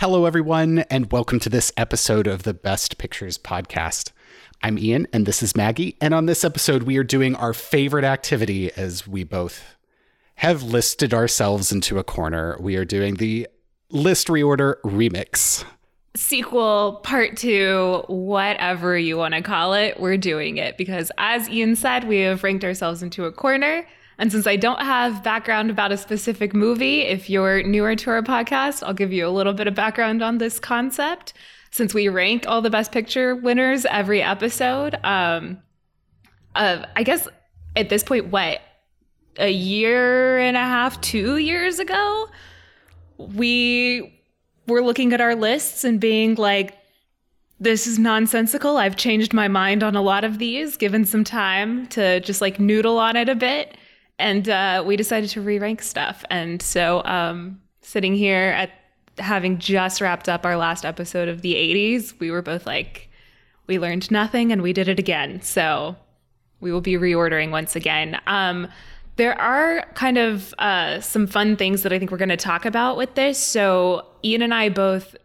Hello, everyone, and welcome to this episode of the Best Pictures podcast. I'm Ian, and this is Maggie. And on this episode, we are doing our favorite activity as we both have listed ourselves into a corner. We are doing the list reorder remix. Sequel, part two, whatever you want to call it, we're doing it because, as Ian said, we have ranked ourselves into a corner. And since I don't have background about a specific movie, if you're newer to our podcast, I'll give you a little bit of background on this concept. Since we rank all the best picture winners every episode, um, uh, I guess at this point, what a year and a half, two years ago, we were looking at our lists and being like, this is nonsensical. I've changed my mind on a lot of these, given some time to just like noodle on it a bit. And uh, we decided to re rank stuff. And so, um, sitting here at having just wrapped up our last episode of the 80s, we were both like, we learned nothing and we did it again. So, we will be reordering once again. Um, there are kind of uh, some fun things that I think we're going to talk about with this. So, Ian and I both,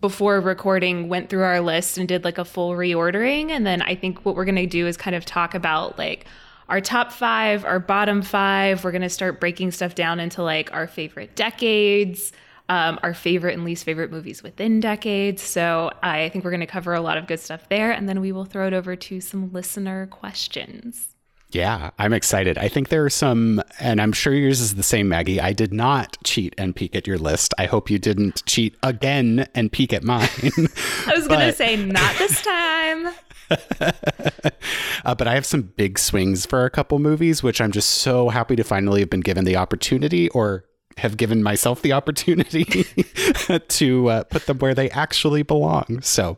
before recording, went through our list and did like a full reordering. And then I think what we're going to do is kind of talk about like our top five, our bottom five. We're going to start breaking stuff down into like our favorite decades. Um, our favorite and least favorite movies within decades. So I think we're going to cover a lot of good stuff there. And then we will throw it over to some listener questions. Yeah, I'm excited. I think there are some, and I'm sure yours is the same, Maggie. I did not cheat and peek at your list. I hope you didn't cheat again and peek at mine. I was going to say, not this time. uh, but I have some big swings for a couple movies, which I'm just so happy to finally have been given the opportunity or have given myself the opportunity to uh, put them where they actually belong. So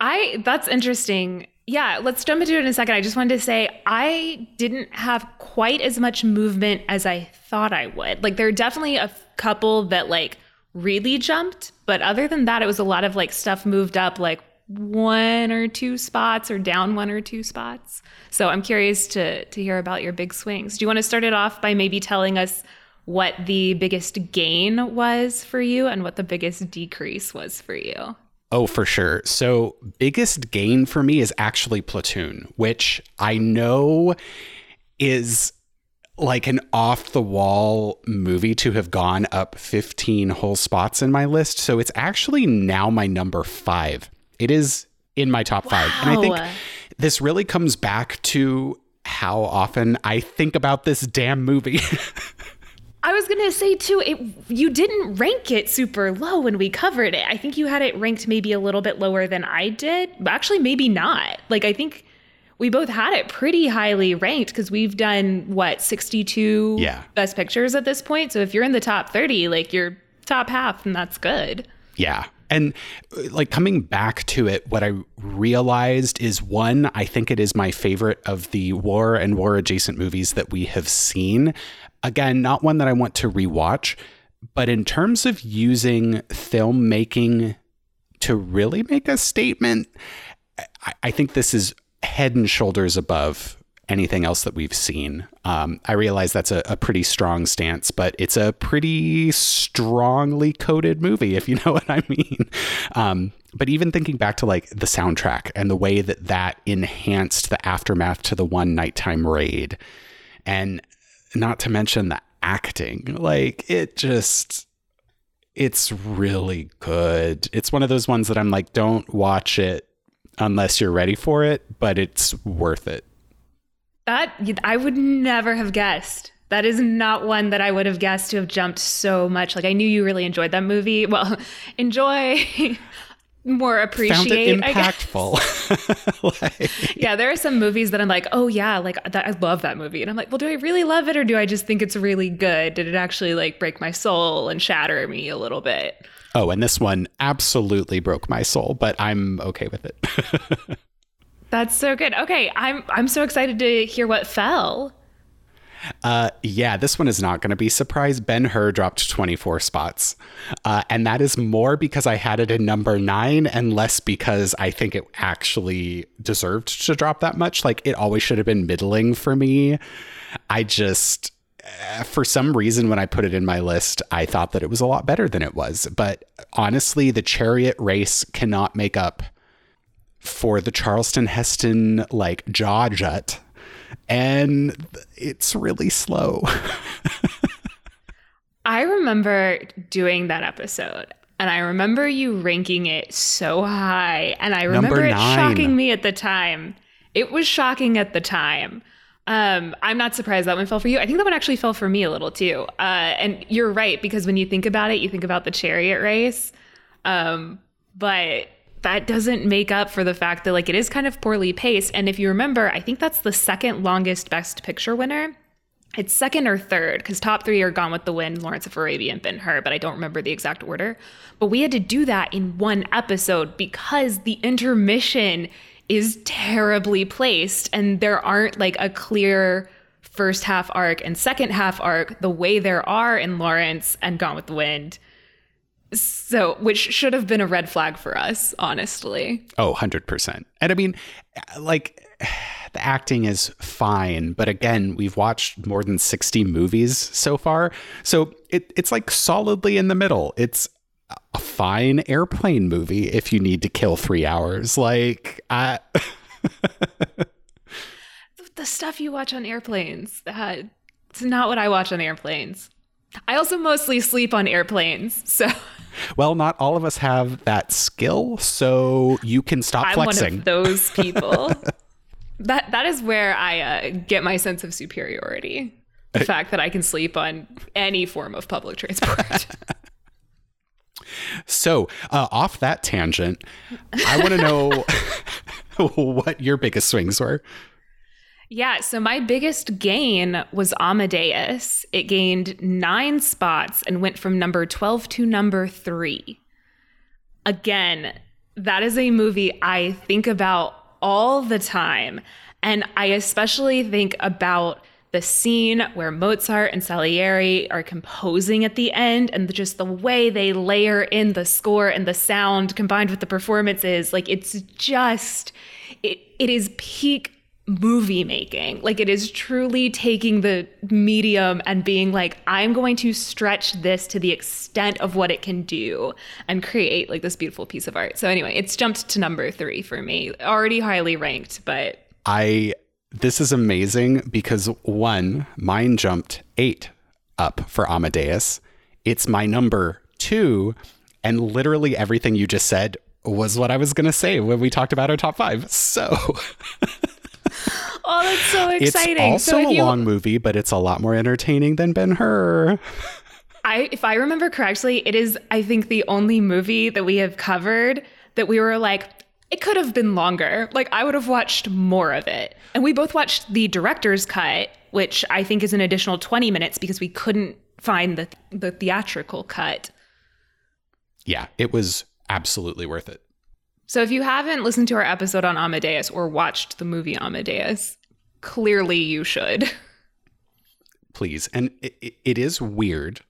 I, that's interesting yeah, let's jump into it in a second. I just wanted to say I didn't have quite as much movement as I thought I would. Like there are definitely a couple that like really jumped, but other than that it was a lot of like stuff moved up like one or two spots or down one or two spots. So I'm curious to to hear about your big swings. Do you want to start it off by maybe telling us what the biggest gain was for you and what the biggest decrease was for you? Oh, for sure. So, biggest gain for me is actually Platoon, which I know is like an off the wall movie to have gone up 15 whole spots in my list. So, it's actually now my number five. It is in my top five. And I think this really comes back to how often I think about this damn movie. I was gonna say too, it you didn't rank it super low when we covered it. I think you had it ranked maybe a little bit lower than I did, actually maybe not. Like I think we both had it pretty highly ranked because we've done what 62 yeah. best pictures at this point. So if you're in the top 30, like you're top half, and that's good. Yeah. And uh, like coming back to it, what I realized is one, I think it is my favorite of the war and war adjacent movies that we have seen. Again, not one that I want to rewatch, but in terms of using filmmaking to really make a statement, I, I think this is head and shoulders above anything else that we've seen. Um, I realize that's a, a, pretty strong stance, but it's a pretty strongly coded movie, if you know what I mean. Um, but even thinking back to like the soundtrack and the way that that enhanced the aftermath to the one nighttime raid, and not to mention the acting, like it just. It's really good. It's one of those ones that I'm like, don't watch it unless you're ready for it, but it's worth it. That I would never have guessed. That is not one that I would have guessed to have jumped so much. Like I knew you really enjoyed that movie. Well, enjoy more appreciate. Found it impactful. like, yeah, there are some movies that I'm like, oh yeah, like that, I love that movie, and I'm like, well, do I really love it, or do I just think it's really good? Did it actually like break my soul and shatter me a little bit? Oh, and this one absolutely broke my soul, but I'm okay with it. That's so good. Okay, I'm I'm so excited to hear what fell. Uh, yeah, this one is not going to be surprised. Ben Hur dropped 24 spots. Uh, and that is more because I had it in number nine and less because I think it actually deserved to drop that much. Like it always should have been middling for me. I just, uh, for some reason, when I put it in my list, I thought that it was a lot better than it was. But honestly, the chariot race cannot make up for the Charlton Heston like jaw jut. And it's really slow. I remember doing that episode and I remember you ranking it so high. And I remember it shocking me at the time. It was shocking at the time. Um, I'm not surprised that one fell for you. I think that one actually fell for me a little too. Uh, and you're right, because when you think about it, you think about the chariot race. Um, but that doesn't make up for the fact that like it is kind of poorly paced. And if you remember, I think that's the second longest best picture winner it's second or third because top three are Gone with the Wind, Lawrence of Arabia, and Ben Hur, but I don't remember the exact order. But we had to do that in one episode because the intermission is terribly placed and there aren't like a clear first half arc and second half arc the way there are in Lawrence and Gone with the Wind. So, which should have been a red flag for us, honestly. Oh, 100%. And I mean, like, the acting is fine, but again, we've watched more than 60 movies so far. So it, it's like solidly in the middle. It's a fine airplane movie if you need to kill three hours. Like, I. the stuff you watch on airplanes, that, it's not what I watch on airplanes. I also mostly sleep on airplanes, so. Well, not all of us have that skill, so you can stop I'm flexing. one of those people. that that is where I uh, get my sense of superiority. The fact that I can sleep on any form of public transport. so, uh, off that tangent, I want to know what your biggest swings were. Yeah, so my biggest gain was Amadeus. It gained nine spots and went from number 12 to number three. Again, that is a movie I think about all the time. And I especially think about the scene where Mozart and Salieri are composing at the end and just the way they layer in the score and the sound combined with the performances like it's just it it is peak movie making. Like it is truly taking the medium and being like, I'm going to stretch this to the extent of what it can do and create like this beautiful piece of art. So anyway, it's jumped to number three for me. Already highly ranked, but I this is amazing because one, mine jumped eight up for Amadeus. It's my number two, and literally everything you just said was what I was going to say when we talked about our top five. So Oh, that's so exciting. It's also so a you, long movie, but it's a lot more entertaining than Ben Hur. I, if I remember correctly, it is, I think, the only movie that we have covered that we were like, it could have been longer. Like, I would have watched more of it. And we both watched the director's cut, which I think is an additional 20 minutes because we couldn't find the, the theatrical cut. Yeah, it was absolutely worth it. So if you haven't listened to our episode on Amadeus or watched the movie Amadeus, clearly you should. Please. And it, it is weird.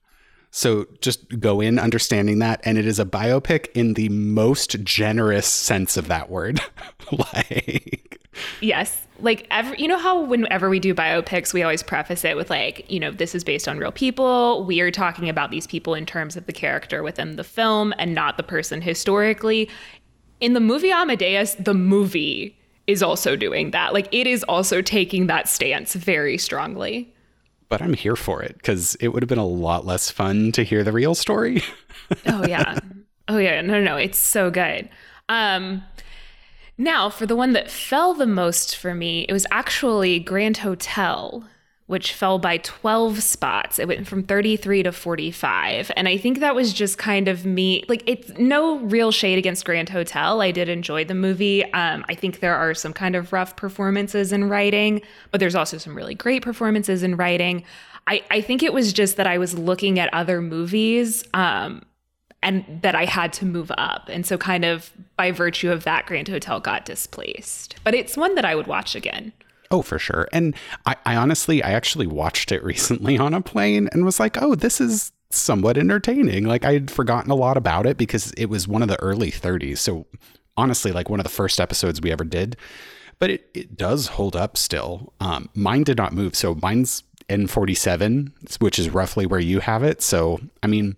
So just go in understanding that. And it is a biopic in the most generous sense of that word. like, yes. Like, every, you know how whenever we do biopics, we always preface it with, like, you know, this is based on real people. We are talking about these people in terms of the character within the film and not the person historically in the movie Amadeus, the movie is also doing that. Like it is also taking that stance very strongly. But I'm here for it because it would have been a lot less fun to hear the real story. oh yeah. Oh yeah. No, no, no. It's so good. Um now for the one that fell the most for me, it was actually Grand Hotel which fell by 12 spots. It went from 33 to 45. And I think that was just kind of me. Like, it's no real shade against Grand Hotel. I did enjoy the movie. Um, I think there are some kind of rough performances in writing, but there's also some really great performances in writing. I, I think it was just that I was looking at other movies um, and that I had to move up. And so, kind of by virtue of that, Grand Hotel got displaced. But it's one that I would watch again. Oh, for sure. And I, I honestly, I actually watched it recently on a plane and was like, oh, this is somewhat entertaining. Like I'd forgotten a lot about it because it was one of the early 30s. So honestly, like one of the first episodes we ever did. But it, it does hold up still. Um, mine did not move. So mine's N47, which is roughly where you have it. So, I mean,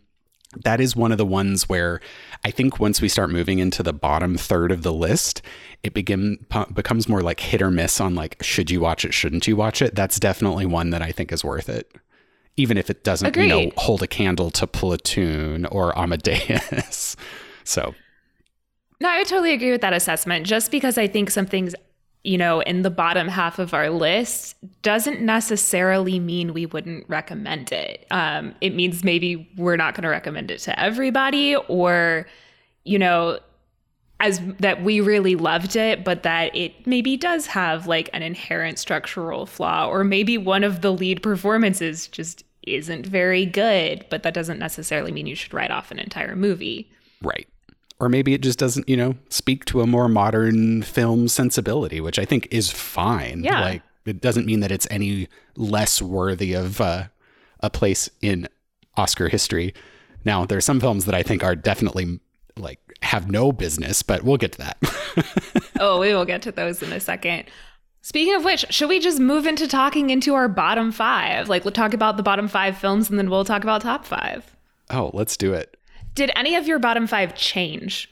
that is one of the ones where I think once we start moving into the bottom third of the list, it begin becomes more like hit or miss on like should you watch it, shouldn't you watch it. That's definitely one that I think is worth it, even if it doesn't Agreed. you know hold a candle to Platoon or Amadeus. so No, I would totally agree with that assessment. Just because I think something's, you know, in the bottom half of our list doesn't necessarily mean we wouldn't recommend it. Um, it means maybe we're not going to recommend it to everybody, or, you know, as that we really loved it, but that it maybe does have like an inherent structural flaw, or maybe one of the lead performances just isn't very good, but that doesn't necessarily mean you should write off an entire movie. Right. Or maybe it just doesn't, you know, speak to a more modern film sensibility, which I think is fine. Yeah. Like it doesn't mean that it's any less worthy of uh, a place in Oscar history. Now, there are some films that I think are definitely like have no business, but we'll get to that. oh, we will get to those in a second. Speaking of which, should we just move into talking into our bottom five? Like, we'll talk about the bottom five films and then we'll talk about top five. oh, let's do it. Did any of your bottom five change?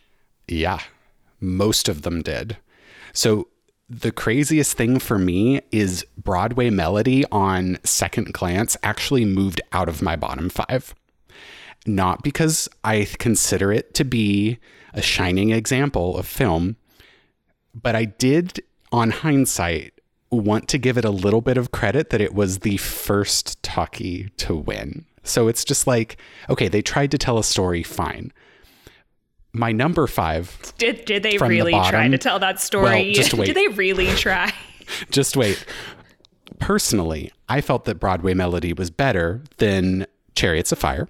Yeah, most of them did. So the craziest thing for me is Broadway Melody on second glance actually moved out of my bottom five. Not because I consider it to be a shining example of film, but I did, on hindsight, want to give it a little bit of credit that it was the first talkie to win. So it's just like, okay, they tried to tell a story, fine. My number five Did did they From the really try to tell that story? Well, just wait. did they really try? just wait. Personally, I felt that Broadway Melody was better than Chariots of Fire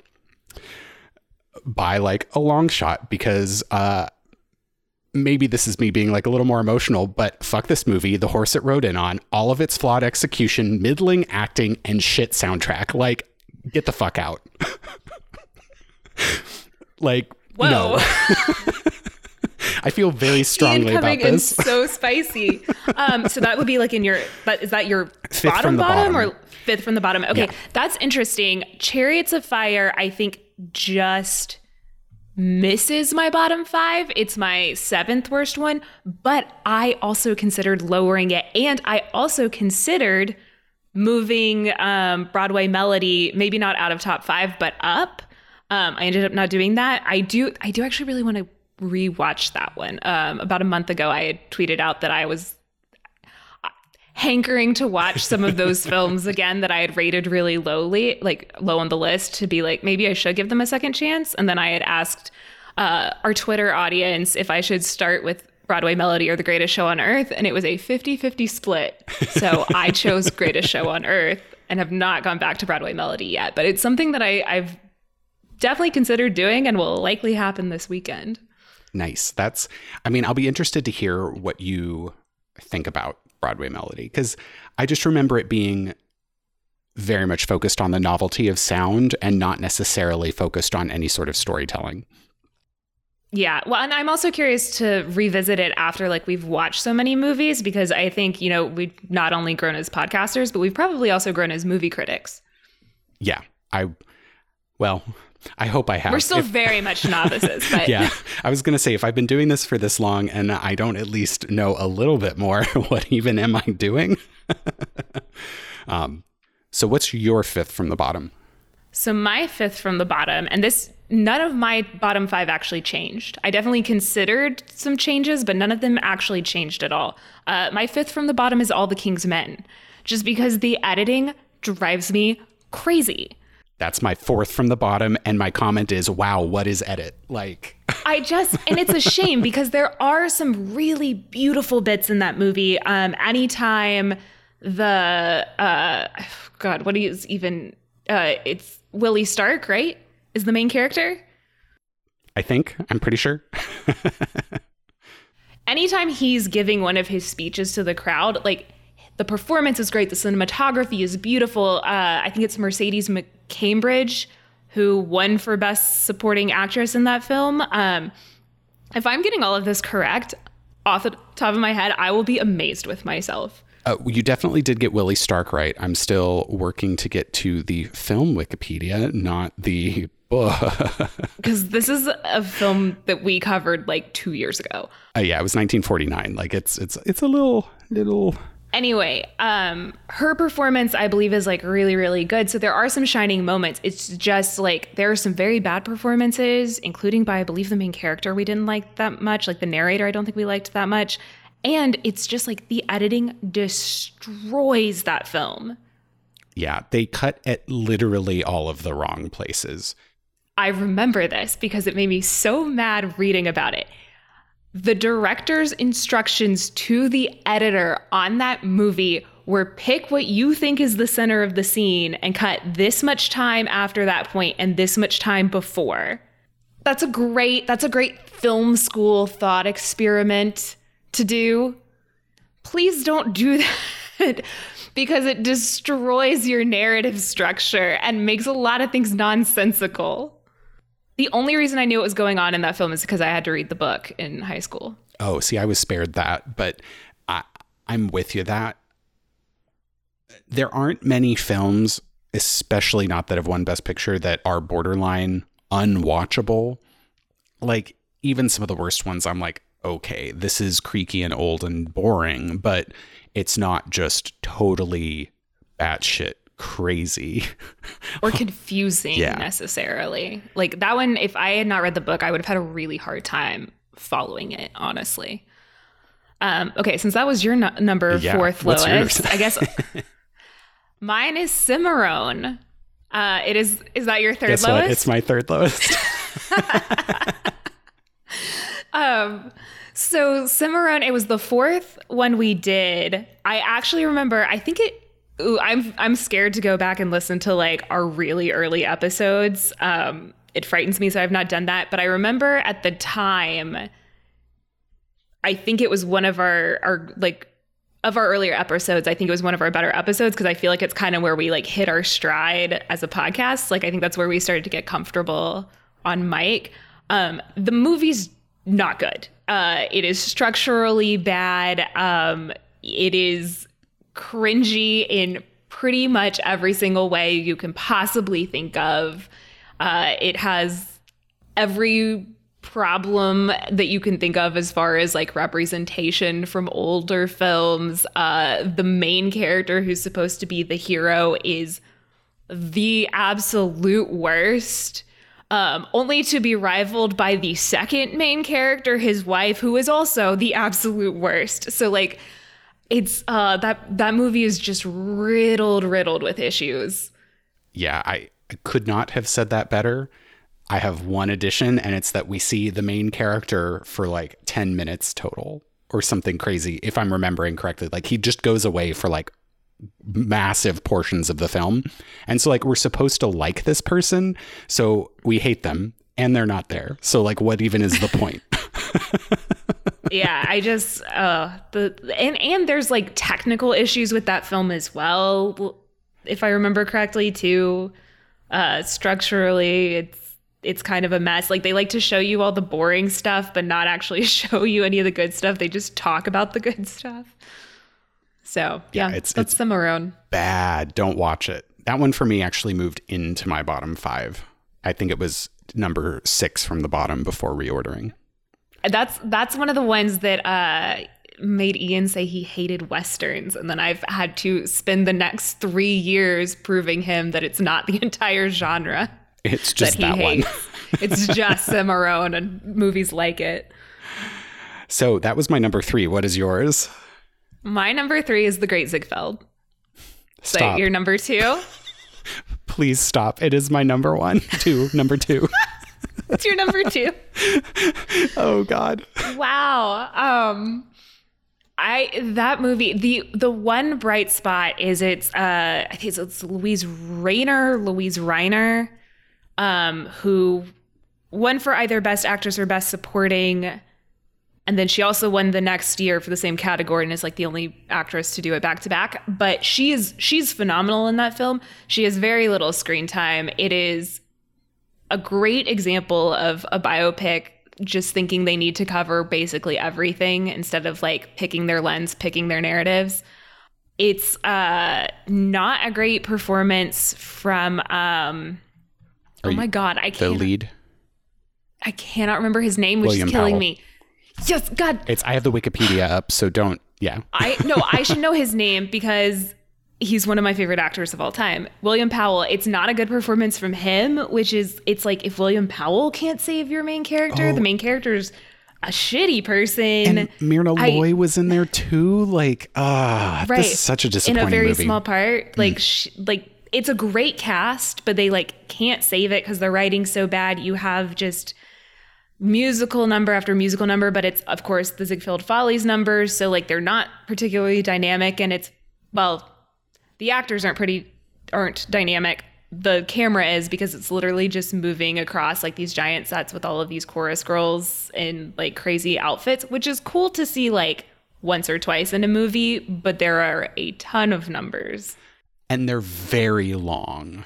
by like a long shot because uh maybe this is me being like a little more emotional, but fuck this movie, The Horse It Rode In On, all of its flawed execution, middling acting, and shit soundtrack. Like, get the fuck out. like, Whoa. no. I feel very strongly about this. so spicy. Um, so that would be like in your, but is that your Fifth bottom bottom, bottom. or fifth from the bottom? Okay, Yeah. that's interesting. Chariots of Fire, I think just misses my bottom five. It's my seventh worst one, but I also considered lowering it, and I also considered moving um, Broadway Melody, maybe not out of top five, but up. Um, I ended up not doing that. I do. I do actually really want to rewatch that one. Um, about a month ago, I had tweeted out that I was hankering to watch some of those films again that I had rated really lowly, like low on the list, to be like maybe I should give them a second chance. And then I had asked uh, our Twitter audience if I should start with Broadway Melody or The Greatest Show on Earth, and it was a 50-50 split. So I chose Greatest Show on Earth and have not gone back to Broadway Melody yet. But it's something that I, I've definitely considered doing and will likely happen this weekend. Nice. That's, I mean, I'll be interested to hear what you think about Broadway Melody because I just remember it being very much focused on the novelty of sound and not necessarily focused on any sort of storytelling. Yeah. Well, and I'm also curious to revisit it after like we've watched so many movies because I think, you know, we've not only grown as podcasters, but we've probably also grown as movie critics. Yeah. I, well, I hope I have. We're still If- very much novices, but yeah. I was going to say, if I've been doing this for this long and I don't at least know a little bit more, what even am I doing? um, so, what's your fifth from the bottom? So my fifth from the bottom, and this none of my bottom five actually changed. I definitely considered some changes, but none of them actually changed at all. Uh, my fifth from the bottom is All the King's Men, just because the editing drives me crazy. That's my fourth from the bottom. And my comment is, wow, what is edit? Like, I just, and it's a shame because there are some really beautiful bits in that movie. Um, anytime the, uh, God, what is even, uh, it's Willie Stark, right? Is the main character? I think, I'm pretty sure. anytime he's giving one of his speeches to the crowd, like the performance is great, the cinematography is beautiful. Uh, I think it's Mercedes McCambridge who won for Best Supporting Actress in that film. Um, if I'm getting all of this correct, off the top of my head, I will be amazed with myself. Uh, you definitely did get Willie Stark right. I'm still working to get to the film Wikipedia, not the book. Because this is a film that we covered like two years ago. Uh, yeah, it was 1949. Like it's it's it's a little little Anyway, um, her performance, I believe, is like really, really good. So there are some shining moments. It's just like there are some very bad performances, including by, I believe, the main character we didn't like that much. Like the narrator, I don't think we liked that much. And it's just like the editing destroys that film. Yeah, they cut at literally all of the wrong places. I remember this because it made me so mad reading about it the director's instructions to the editor on that movie were pick what you think is the center of the scene and cut this much time after that point and this much time before. That's a great that's a great film school thought experiment to do. Please don't do that because it destroys your narrative structure and makes a lot of things nonsensical. The only reason I knew what was going on in that film is because I had to read the book in high school. Oh, see, I was spared that, but I, I'm with you that there aren't many films, especially not that have won Best Picture, that are borderline unwatchable. Like even some of the worst ones, I'm like, okay, this is creaky and old and boring, but it's not just totally batshit crazy or confusing yeah. necessarily. Like that one, if I had not read the book, I would have had a really hard time following it, honestly. Um, okay, since that was your number yeah. fourth What's lowest, I guess mine is Cimarron. Uh, it is. Is that your third Guess lowest? What? It's my third lowest. um. So Cimarron, it was the fourth one we did. I actually remember. I think it Ooh, I'm I'm scared to go back and listen to like our really early episodes. Um, it frightens me, so I've not done that. But I remember at the time, I think it was one of our our like of our earlier episodes. I think it was one of our better episodes because I feel like it's kind of where we like hit our stride as a podcast. Like I think that's where we started to get comfortable on mic. Um, the movie's not good. Uh, it is structurally bad. Um, it is cringy in pretty much every single way you can possibly think of. Uh, it has every problem that you can think of as far as like representation from older films. Uh, the main character who's supposed to be the hero is the absolute worst. Um, only to be rivaled by the second main character, his wife, who is also the absolute worst. So, like, it's uh that that movie is just riddled riddled with issues. Yeah i, I could not have said that better. I have one addition and it's that we see the main character for like 10 minutes total or something crazy if i'm remembering correctly. Like he just goes away for like massive portions of the film and so like we're supposed to like this person so we hate them and they're not there so like what even is the point yeah, I just uh the and and there's like technical issues with that film as well, if I remember correctly too. Uh structurally, it's it's kind of a mess. Like they like to show you all the boring stuff but not actually show you any of the good stuff. They just talk about the good stuff. So, yeah, yeah it's that's Cimarron. Bad. Don't watch it. That one for me actually moved into my bottom 5. I think it was number 6 from the bottom before reordering. That's that's one of the ones that uh, made Ian say he hated westerns, and then I've had to spend the next three years proving him that it's not the entire genre. It's just that, that one. it's just Cimarron and movies like it. So that was my number three. What is yours? My number three is The Great Ziegfeld. Stop. So your number two? Please stop. It is my number one. Two. number two. What's your number two? oh God. Wow. Um I that movie the the one bright spot is it's uh I think it's, it's Luise Rainer Louise Reiner um who won for either best actress or best supporting and then she also won the next year for the same category and is like the only actress to do it back to back but she is she's phenomenal in that film she has very little screen time it is a great example of a biopic just thinking they need to cover basically everything instead of like picking their lens, picking their narratives. it's uh, not a great performance from. Um, oh my god, I The can't. The lead. I cannot remember his name, which William is killing Powell. me. Yes, God, It's I have the Wikipedia up, so don't. Yeah. I no, I should know his name because he's one of my favorite actors of all time. William Powell. It's not a good performance from him, which is it's like if William Powell can't save your main character, Oh. the main character's a shitty person. And Myrna I- Loy was in there too. Like, ah, right. this is such a in disappointing a very movie. Mm. small part. Like sh- like it's a great cast, but they like can't save it because the writing's so bad. You have just musical number after musical number, but it's of course the Ziegfeld Follies numbers, so like they're not particularly dynamic, and it's well, the actors aren't pretty aren't dynamic. The camera is because it's literally just moving across like these giant sets with all of these chorus girls in like crazy outfits, which is cool to see like once or twice in a movie, but there are a ton of numbers. and they're very long.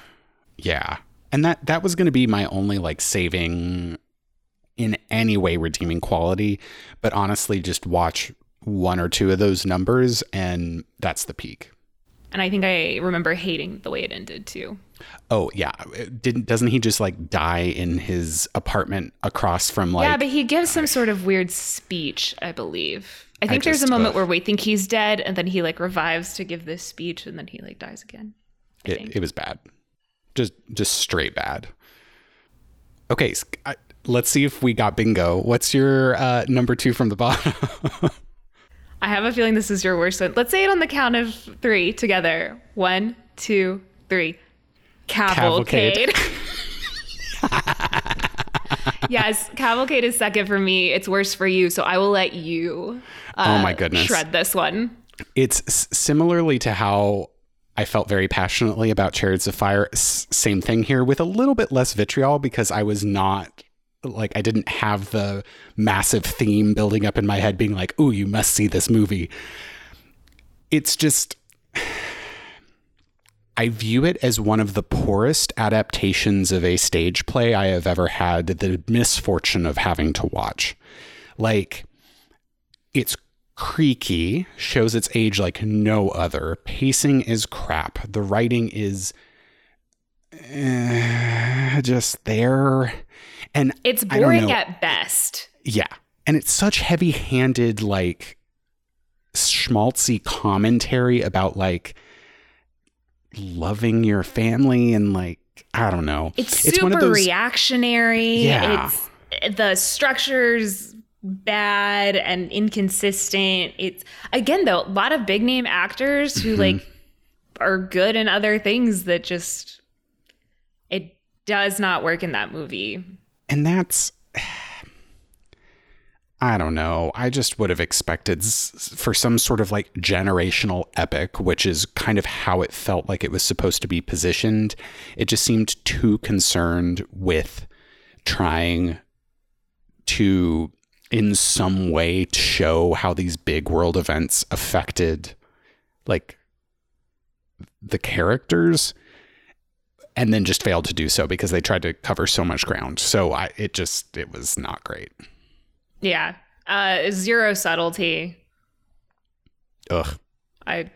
Yeah. And that that was going to be my only like saving in any way redeeming quality, but honestly just watch one or two of those numbers and that's the peak. And I think I remember hating the way it ended too. Oh, yeah. It Didn't doesn't he just like die in his apartment across from like yeah, but he gives some sort of weird speech, I believe. I think there's just, a moment ugh. where we think he's dead, and then he like revives to give this speech, and then he like dies again. I it, it was bad. Just just straight bad. Okay, I- let's see if we got bingo. What's your uh, number 2 from the bottom? I have a feeling this is your worst one. Let's say it on the count of three together. One, two, three. Cavalcade. yes, Cavalcade is second for me. It's worse for you, so I will let you. Uh, Oh my goodness. Shred this one. it's s- similarly to how I felt very passionately about Chariots of Fire. S- same thing here with a little bit less vitriol because I was not like I didn't have the massive theme building up in my head being like, "Ooh, you must see this movie." It's just I view it as one of the poorest adaptations of a stage play I have ever had the misfortune of having to watch. Like it's creaky, shows its age like no other. Pacing is crap. The writing is eh, just there. And It's boring know. at best. yeah. And it's such heavy handed, like schmaltzy commentary about like loving your family and like, I don't know. It's, It's super one of those- reactionary. Yeah. It's the structure's bad and inconsistent. It's again though, a lot of big name actors who Mm-hmm. like are good in other things that just it does not work in that movie. And that's I don't know. I just would have expected for some sort of like generational epic, which is kind of how it felt like it was supposed to be positioned. It just seemed too concerned with trying to, in some way, show how these big world events affected like the characters and then just failed to do so because they tried to cover so much ground. So I it just it was not great. Yeah. Uh zero subtlety. Ugh. I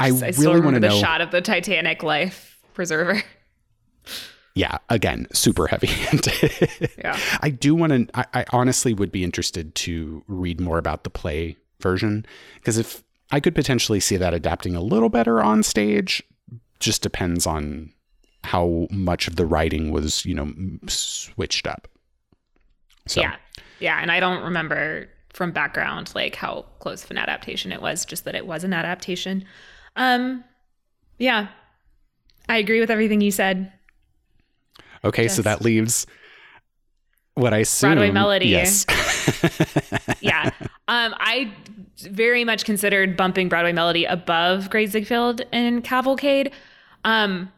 I, I really want to to the shot of the Titanic life preserver. Yeah, again, super heavy handed. Yeah. I do want to. I, I honestly would be interested to read more about the play version because if I could potentially see that adapting a little better on stage, just depends on how much of the writing was, you know, switched up. So Yeah. Yeah. And I don't remember from background like how close of an adaptation it was, just that it was an adaptation. Um yeah. I agree with everything you said. okay, so that leaves what I assume. Broadway Melody. Yes. Yeah. um I very much considered bumping Broadway Melody above Great Ziegfeld and Cavalcade. Um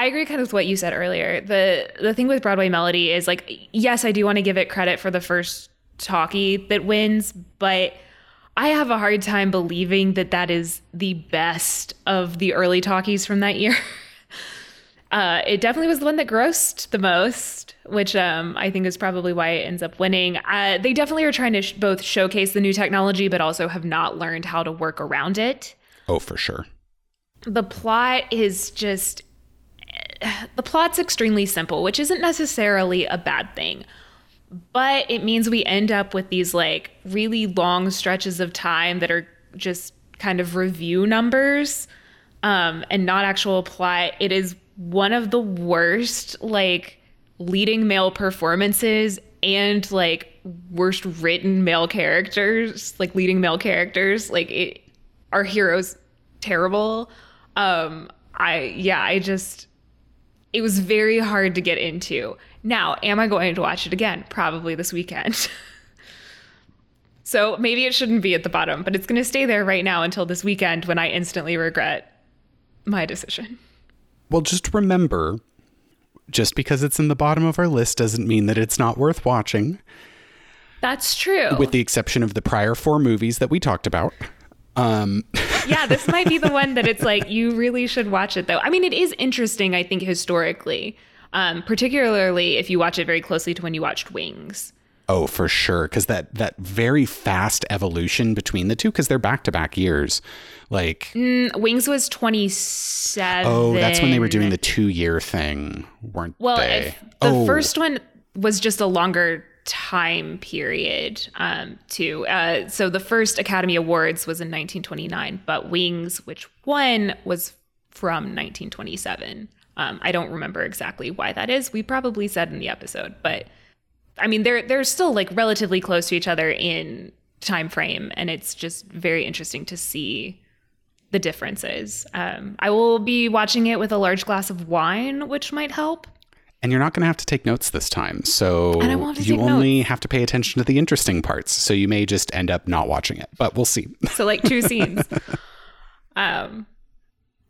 I agree kind of with what you said earlier. The the thing with Broadway Melody is like yes, I do want to give it credit for the first talkie that wins, but I have a hard time believing that that is the best of the early talkies from that year. Uh, it definitely was the one that grossed the most, which um, I think is probably why it ends up winning. Uh, they definitely are trying to sh- both showcase the new technology, but also have not learned how to work around it. Oh, for sure. The plot is just the plot's extremely simple, which isn't necessarily a bad thing. But it means we end up with these like really long stretches of time that are just kind of revue numbers um, and not actual plot. It is one of the worst like leading male performances and like worst written male characters, like leading male characters. Like it, our heroes terrible. Um, I yeah, I just it was very hard to get into. Now, am I going to watch it again? Probably this weekend. so maybe it shouldn't be at the bottom, but it's going to stay there right now until this weekend when I instantly regret my decision. Well, just remember just because it's in the bottom of our list doesn't mean that it's not worth watching. That's true. With the exception of the prior four movies that we talked about. Um. yeah, this might be the one that it's like you really should watch it though. I mean, it is interesting, I think, historically, um, particularly if you watch it very closely to when you watched Wings. Oh, for sure, because that that very fast evolution between the two, because they're back to back years. Like mm, Wings was twenty seven. Oh, that's when they were doing the two year thing, weren't well, they? the oh. first one was just a longer time period um, too. Uh, so the first Academy Awards was in 1929, but Wings, which won, was from 1927. Um, I don't remember exactly why that is. We probably said in the episode, but I mean they're they're still like relatively close to each other in time frame, and it's just very interesting to see the differences. Um, I will be watching it with a large glass of wine, which might help and you're not going to have to take notes this time. So you only notes. have to pay attention to the interesting parts. So you may just end up not watching it, but we'll see. So like two scenes. um,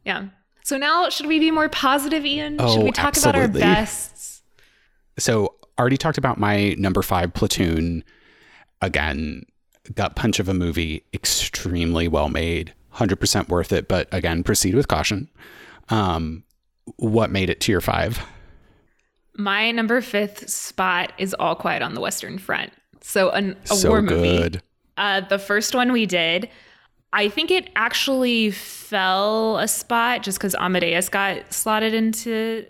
yeah. So now should we be more positive, Ian? Oh, should we talk absolutely. about our bests? So already talked about my number five platoon. Again, gut punch of a movie, extremely well made, hundred percent worth it. But again, proceed with caution. Um, what made it to your five? My number fifth spot is All Quiet on the Western Front. So an, a so war movie. Good. Uh, the first one we did, I think it actually fell a spot just because Amadeus got slotted into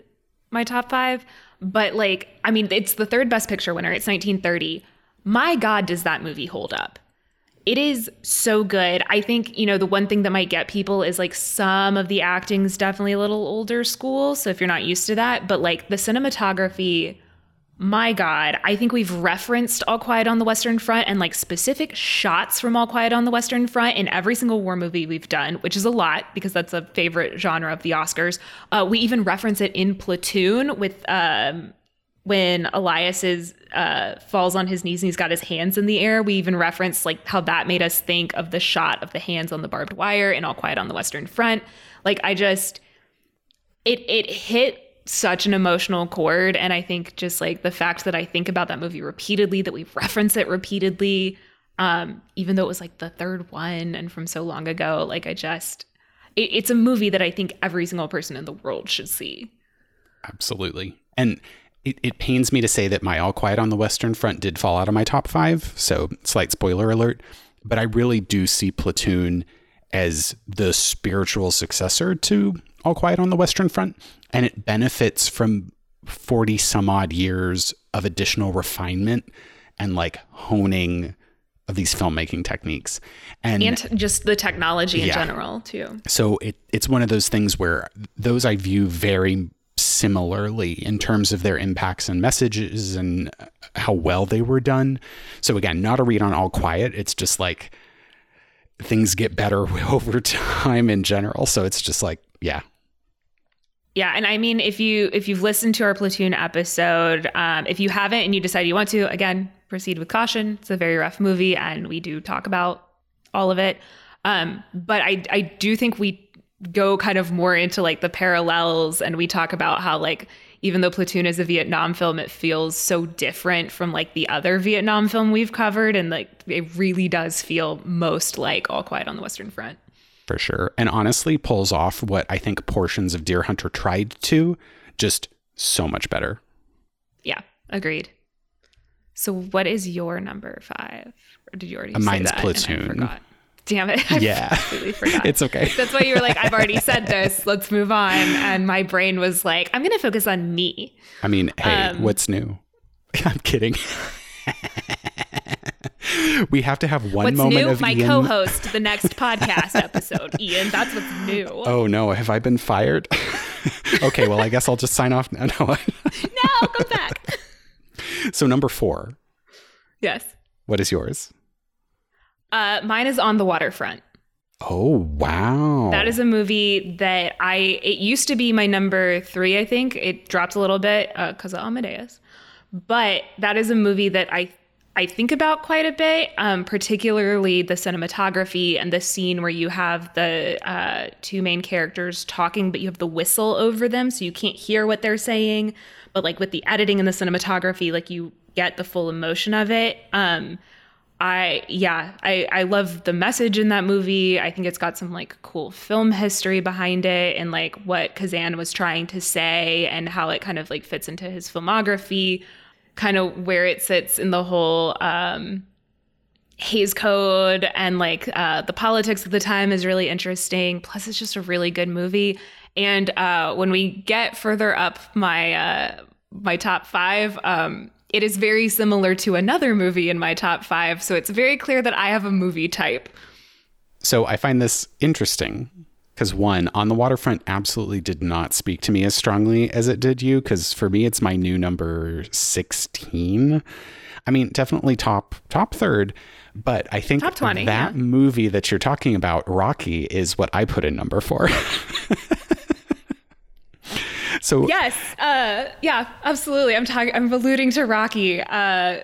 my top five. But like, I mean, it's the third best picture winner. It's 1930. My God, does that movie hold up? It is so good. I think, you know, the one thing that might get people is like some of the acting is definitely a little older school. So if you're not used to that, but like the cinematography, my God, I think we've referenced All Quiet on the Western Front and like specific shots from All Quiet on the Western Front in every single war movie we've done, which is a lot because that's a favorite genre of the Oscars. Uh, we even reference it in Platoon with um, when Elias is uh, falls on his knees and he's got his hands in the air. We even reference like how that made us think of the shot of the hands on the barbed wire in All Quiet on the Western Front. Like I just it it hit such an emotional chord and I think just like the fact that I think about that movie repeatedly that we reference it repeatedly um even though it was like the third one and from so long ago like I just it, it's a movie that I think every single person in the world should see. Absolutely. And it, it pains me to say that my All Quiet on the Western Front did fall out of my top five, so slight spoiler alert. But I really do see Platoon as the spiritual successor to All Quiet on the Western Front, and it benefits from 40 some odd years of additional refinement and like honing of these filmmaking techniques and, and just the technology in yeah. general too so it, it's one of those things where those i view very similarly in terms of their impacts and messages and how well they were done. So again, not a read on All Quiet. It's just like things get better over time in general. So it's just like, yeah. Yeah, and I mean, if you if you've listened to our platoon episode, um, if you haven't and you decide you want to, again, proceed with caution. It's a very rough movie, and we do talk about all of it. Um, but I I do think we go kind of more into like the parallels and we talk about how like even though Platoon is a Vietnam film, it feels so different from like the other Vietnam film we've covered. And like it really does feel most like All Quiet on the Western Front. For sure. And honestly pulls off what I think portions of Deer Hunter tried to, just so much better. Yeah, agreed. So what is your number five? Or did you already uh, Mine's say that? Platoon. Damn it. I Yeah. completely forgot. It's okay. That's why you were like, I've already said this. Let's move on. And my brain was like, I'm going to focus on me. I mean, hey, Um, what's new? I'm kidding. we have to have one What's moment new? of My Ian. co host, the next podcast episode. Ian, that's what's new. Oh no, have I been fired? okay, well, I guess I'll just sign off now. No. No, come back. so number four, yes. what is yours? Uh, mine is On the Waterfront. Oh wow, That is a movie that I, it used to be my number three, I think. It dropped a little bit because of Amadeus. But that is a movie that I I think about quite a bit, um, particularly the cinematography and the scene where you have the uh, two main characters talking, but you have the whistle over them, so you can't hear what they're saying. But like with the editing and the cinematography, like you get the full emotion of it. Um, I yeah, I I love the message in that movie. I think it's got some like cool film history behind it and like what Kazan was trying to say and how it kind of like fits into his filmography, kind of where it sits in the whole um Hays Code and like uh, the politics of the time is really interesting. Plus, it's just a really good movie. And uh, when we get further up my uh, my top five, um, it is very similar to another movie in my top five. So it's very clear that I have a movie type. So I find this interesting because one, on the waterfront absolutely did not speak to me as strongly as it did you. Because for me, it's my new number sixteen. I mean, definitely top top third, but I think 20, that yeah. movie that you're talking about, Rocky, is what I put in number four. so Yes, uh, yeah, absolutely. I'm talking. I'm alluding to Rocky. Uh,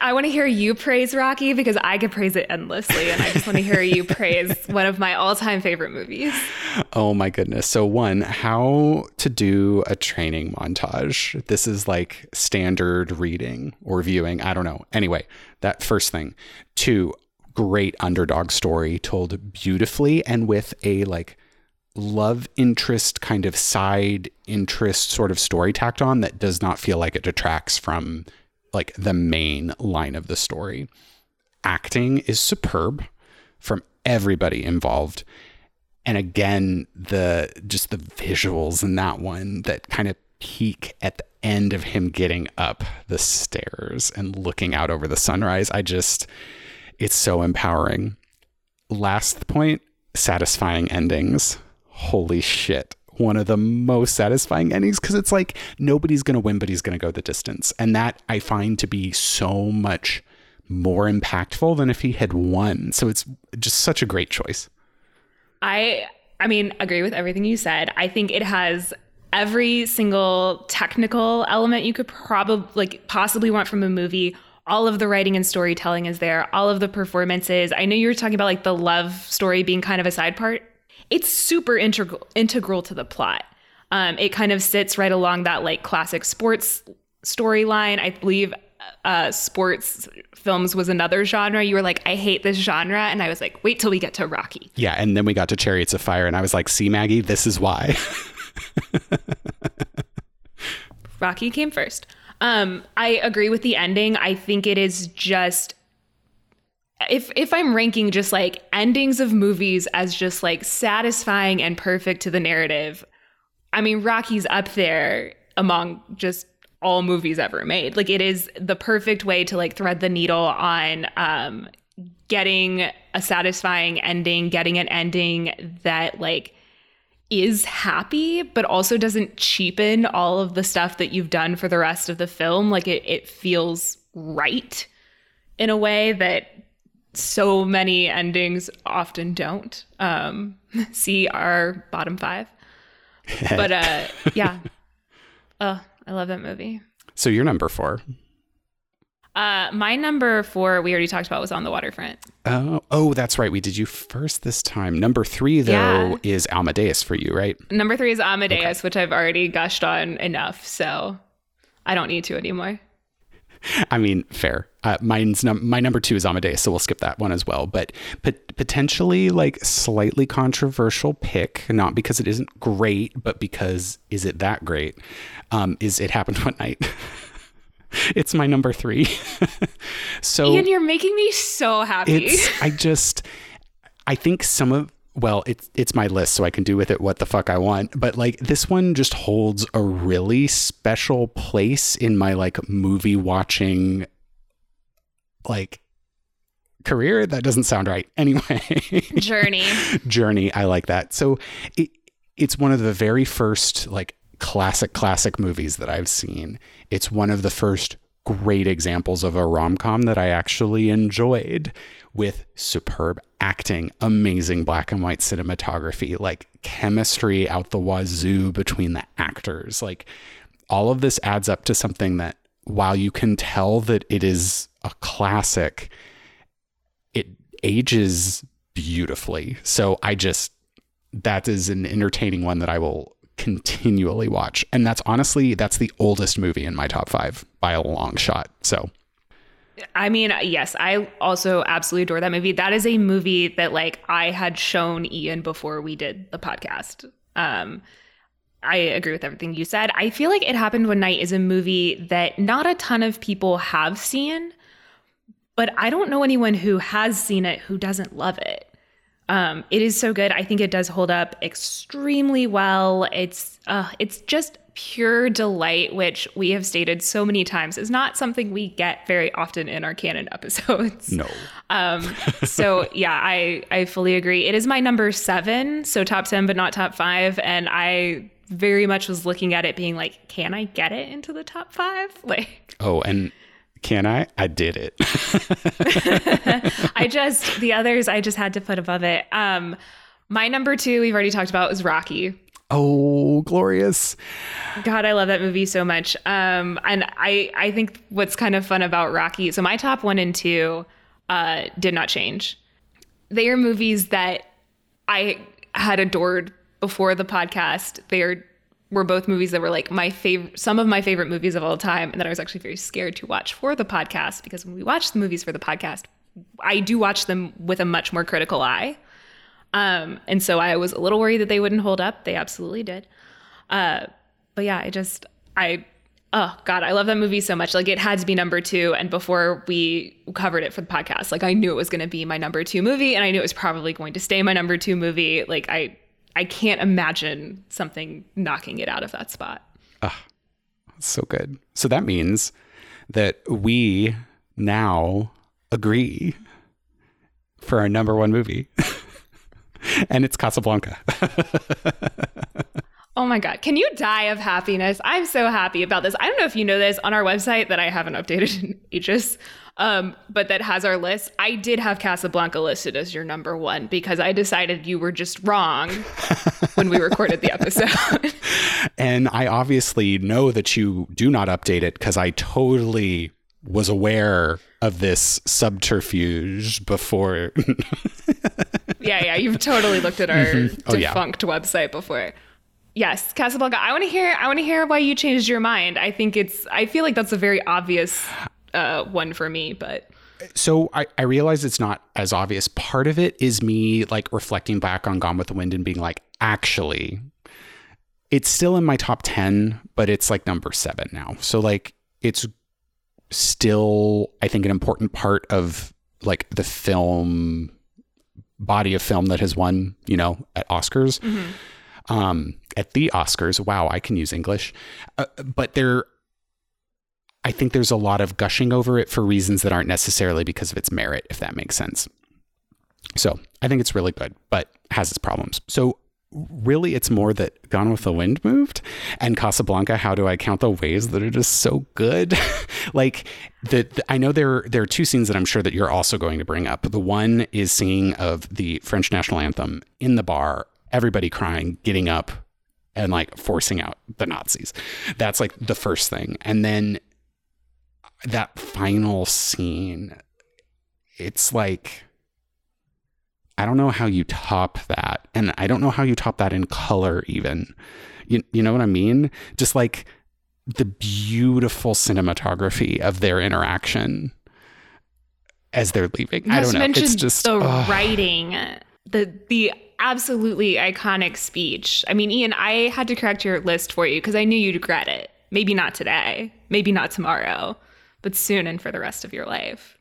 I want to hear you praise Rocky because I could praise it endlessly, and I just want to hear you praise one of my all-time favorite movies. Oh my goodness. So, one, how to do a training montage. This is like standard reading or viewing. I don't know. Anyway, that first thing. Two, great underdog story told beautifully and with a like love interest kind of side interest sort of story tacked on that does not feel like it detracts from like the main line of the story. Acting is superb from everybody involved. And again the just the visuals in that one that kind of peak at the end of him getting up the stairs and looking out over the sunrise i just it's so empowering. Last point satisfying endings holy shit one of the most satisfying endings because it's like nobody's going to win but he's going to go the distance and that i find to be so much more impactful than if he had won so it's just such a great choice I I mean, agree with everything you said. I think it has every single technical element you could probably like possibly want from a movie. All of the writing and storytelling is there. All of the performances. I know you were talking about like the love story being kind of a side part. It's super integral integral to the plot. Um, it kind of sits right along that like classic sports storyline. I believe uh, sports films was another genre. You were like, I hate this genre, and I was like, wait till we get to Rocky. Yeah, and then we got to Chariots of Fire, and I was like, "See, Maggie, this is why." Rocky came first. Um, I agree with the ending. I think it is just if if I'm ranking just like endings of movies as just like satisfying and perfect to the narrative, I mean Rocky's up there among just all movies ever made. Like it is the perfect way to like thread the needle on um getting a satisfying ending, getting an ending that like is happy, but also doesn't cheapen all of the stuff that you've done for the rest of the film. Like it, it feels right in a way that so many endings often don't. Um, see our bottom five. But uh, yeah. Oh, I love that movie. so you're number four. Uh, my number four, we already talked about, was on the waterfront. Oh, oh, that's right. We did you first this time. Number three, though, Yeah. is Amadeus for you, right? Number three is Amadeus, which I've already gushed on enough, so I don't need to anymore. I mean, fair. Uh, mine's num- my number two is Amadeus, so we'll skip that one as well. But but potentially like slightly controversial pick, not because it isn't great, but because is it that great? Um, is it happened one night? it's my number three. so Ian, you're making me so happy. it's I just I think some of well, it's it's my list, so I can do with it what the fuck I want. But like this one just holds a really special place in my like movie watching like career. That doesn't sound right. Anyway, Journey. journey. I like that. So it, it's one of the very first like classic classic movies that I've seen. It's one of the first great examples of a rom-com that I actually enjoyed with superb acting, amazing black and white cinematography, like chemistry out the wazoo between the actors. Like all of this adds up to something that while you can tell that it is a classic, it ages beautifully. So I just that is an entertaining one that I will continually watch. And that's honestly that's the oldest movie in my top 5 by a long shot. So I mean, yes, I also absolutely adore that movie. That is a movie that like I had shown Ian before we did the podcast. Um I agree with everything you said. I feel like It Happened One Night is a movie that not a ton of people have seen, but I don't know anyone who has seen it who doesn't love it. Um, it is so good. I think it does hold up extremely well. It's uh, it's just pure delight, which we have stated so many times is not something we get very often in our canon episodes. no. Um, so yeah, I I fully agree. It is my number seven, so top ten, but not top five, and I very much was looking at it being like, can I get it into the top five? Like, Oh, and can I? I did it. I just the others I just had to put above it. Um, my number two we've already talked about was Rocky. Oh, glorious. God, I love that movie so much. Um, and I I think what's kind of fun about Rocky. So my top one and two uh, did not change. They are movies that I had adored before the podcast. They are were both movies that were like my favorite, some of my favorite movies of all time, and that I was actually very scared to watch for the podcast because when we watch the movies for the podcast, I do watch them with a much more critical eye. Um, and so I was a little worried that they wouldn't hold up. They absolutely did. Uh, but yeah, I just I oh god, I love that movie so much. Like it had to be number two. And before we covered it for the podcast, like I knew it was going to be my number two movie, and I knew it was probably going to stay my number two movie. Like I I can't imagine something knocking it out of that spot. Ah, So good. So that means that we now agree for our number one movie. and it's Casablanca. Oh my God. Can you die of happiness? I'm so happy about this. I don't know if you know this on our website that I haven't updated in ages, um, but that has our list. I did have Casablanca listed as your number one because I decided you were just wrong when we recorded the episode. and I obviously know that you do not update it because I totally was aware of this subterfuge before. Yeah, yeah. You've totally looked at our Oh, yeah. defunct website before. Yes, Casablanca. I want to hear. I want to hear why you changed your mind. I think it's. I feel like that's a very obvious uh, one for me, but so I, I realize it's not as obvious. Part of it is me like reflecting back on Gone with the Wind and being like, actually, it's still in my top 10, but it's like number seven now. So like it's still, I think, an important part of like the film body of film that has won, you know, at Oscars. Um, at the Oscars. Wow, I can use English. Uh, but there I think there's a lot of gushing over it for reasons that aren't necessarily because of its merit, if that makes sense. So I think it's really good, but has its problems. So really, it's more that Gone with the Wind moved and Casablanca. How do I count the ways that it is so good? like the, the- I know there there are two scenes that I'm sure that you're also going to bring up. The one is singing of the French national anthem in the bar, everybody crying, getting up, and like forcing out the Nazis. That's like the first thing, and then that final scene, it's like I don't know how you top that. And I don't know how you top that in color even. You you know what I mean? Just like the beautiful cinematography of their interaction as they're leaving. I Not don't know. It's just the ugh. writing, the the absolutely iconic speech. I mean, Ian, I had to correct your list for you because I knew you'd regret it. Maybe not today, maybe not tomorrow, but soon and for the rest of your life.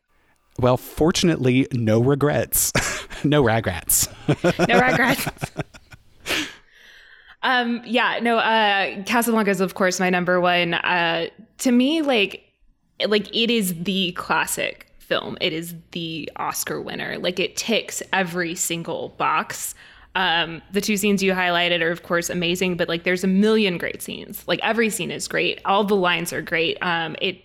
Well, fortunately, no regrets. no ragrats. no ragrats. um, yeah, no. Uh, Casablanca is of course my number one. Uh, to me, like, like it is the classic film. It is the Oscar winner. Like it ticks every single box. Um, the two scenes you highlighted are of course amazing, but like there's a million great scenes. Like every scene is great. All the lines are great. Um, it,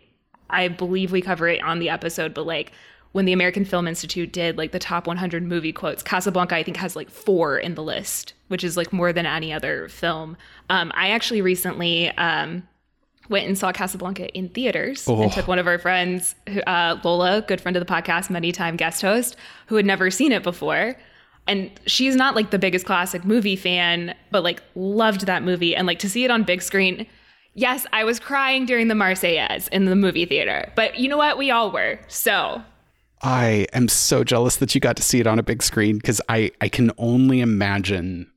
I believe we cover it on the episode, but like when the American Film Institute did like the top 100 movie quotes, Casablanca I think has like four in the list, which is like more than any other film. Um, I actually recently um, went and saw Casablanca in theaters oh. and took one of our friends, uh, Lola, good friend of the podcast, many time guest host, who had never seen it before and she's not like the biggest classic movie fan, but like loved that movie and like to see it on big screen. Yes, I was crying during the Marseillaise in the movie theater, but you know what? We all were. So I am so jealous that you got to see it on a big screen because I I can only imagine.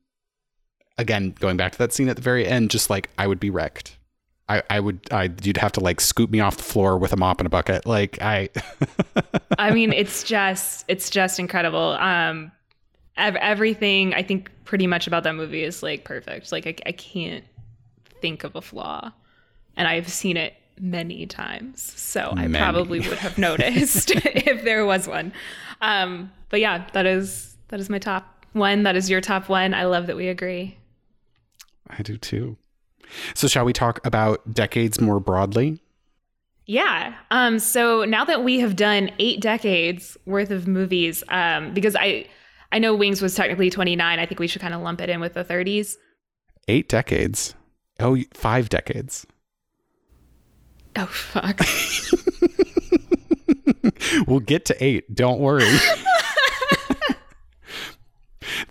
Again, going back to that scene at the very end, just like I would be wrecked. I, I would I you'd have to like scoop me off the floor with a mop and a bucket. Like I I mean, it's just it's just incredible. Um everything I think pretty much about that movie is like perfect. Like I, I can't think of a flaw, and I've seen it many times, so many. I probably would have noticed if there was one. Um, but yeah, that is that is my top one. That is your top one. I love that we agree. I do too. So shall we talk about decades more broadly? Yeah. Um, so now that we have done eight decades worth of movies, um, because I I know Wings was technically 29. I think we should kind of lump it in with the 30s. Eight decades. Oh, five decades. Oh, fuck. we'll get to eight. Don't worry.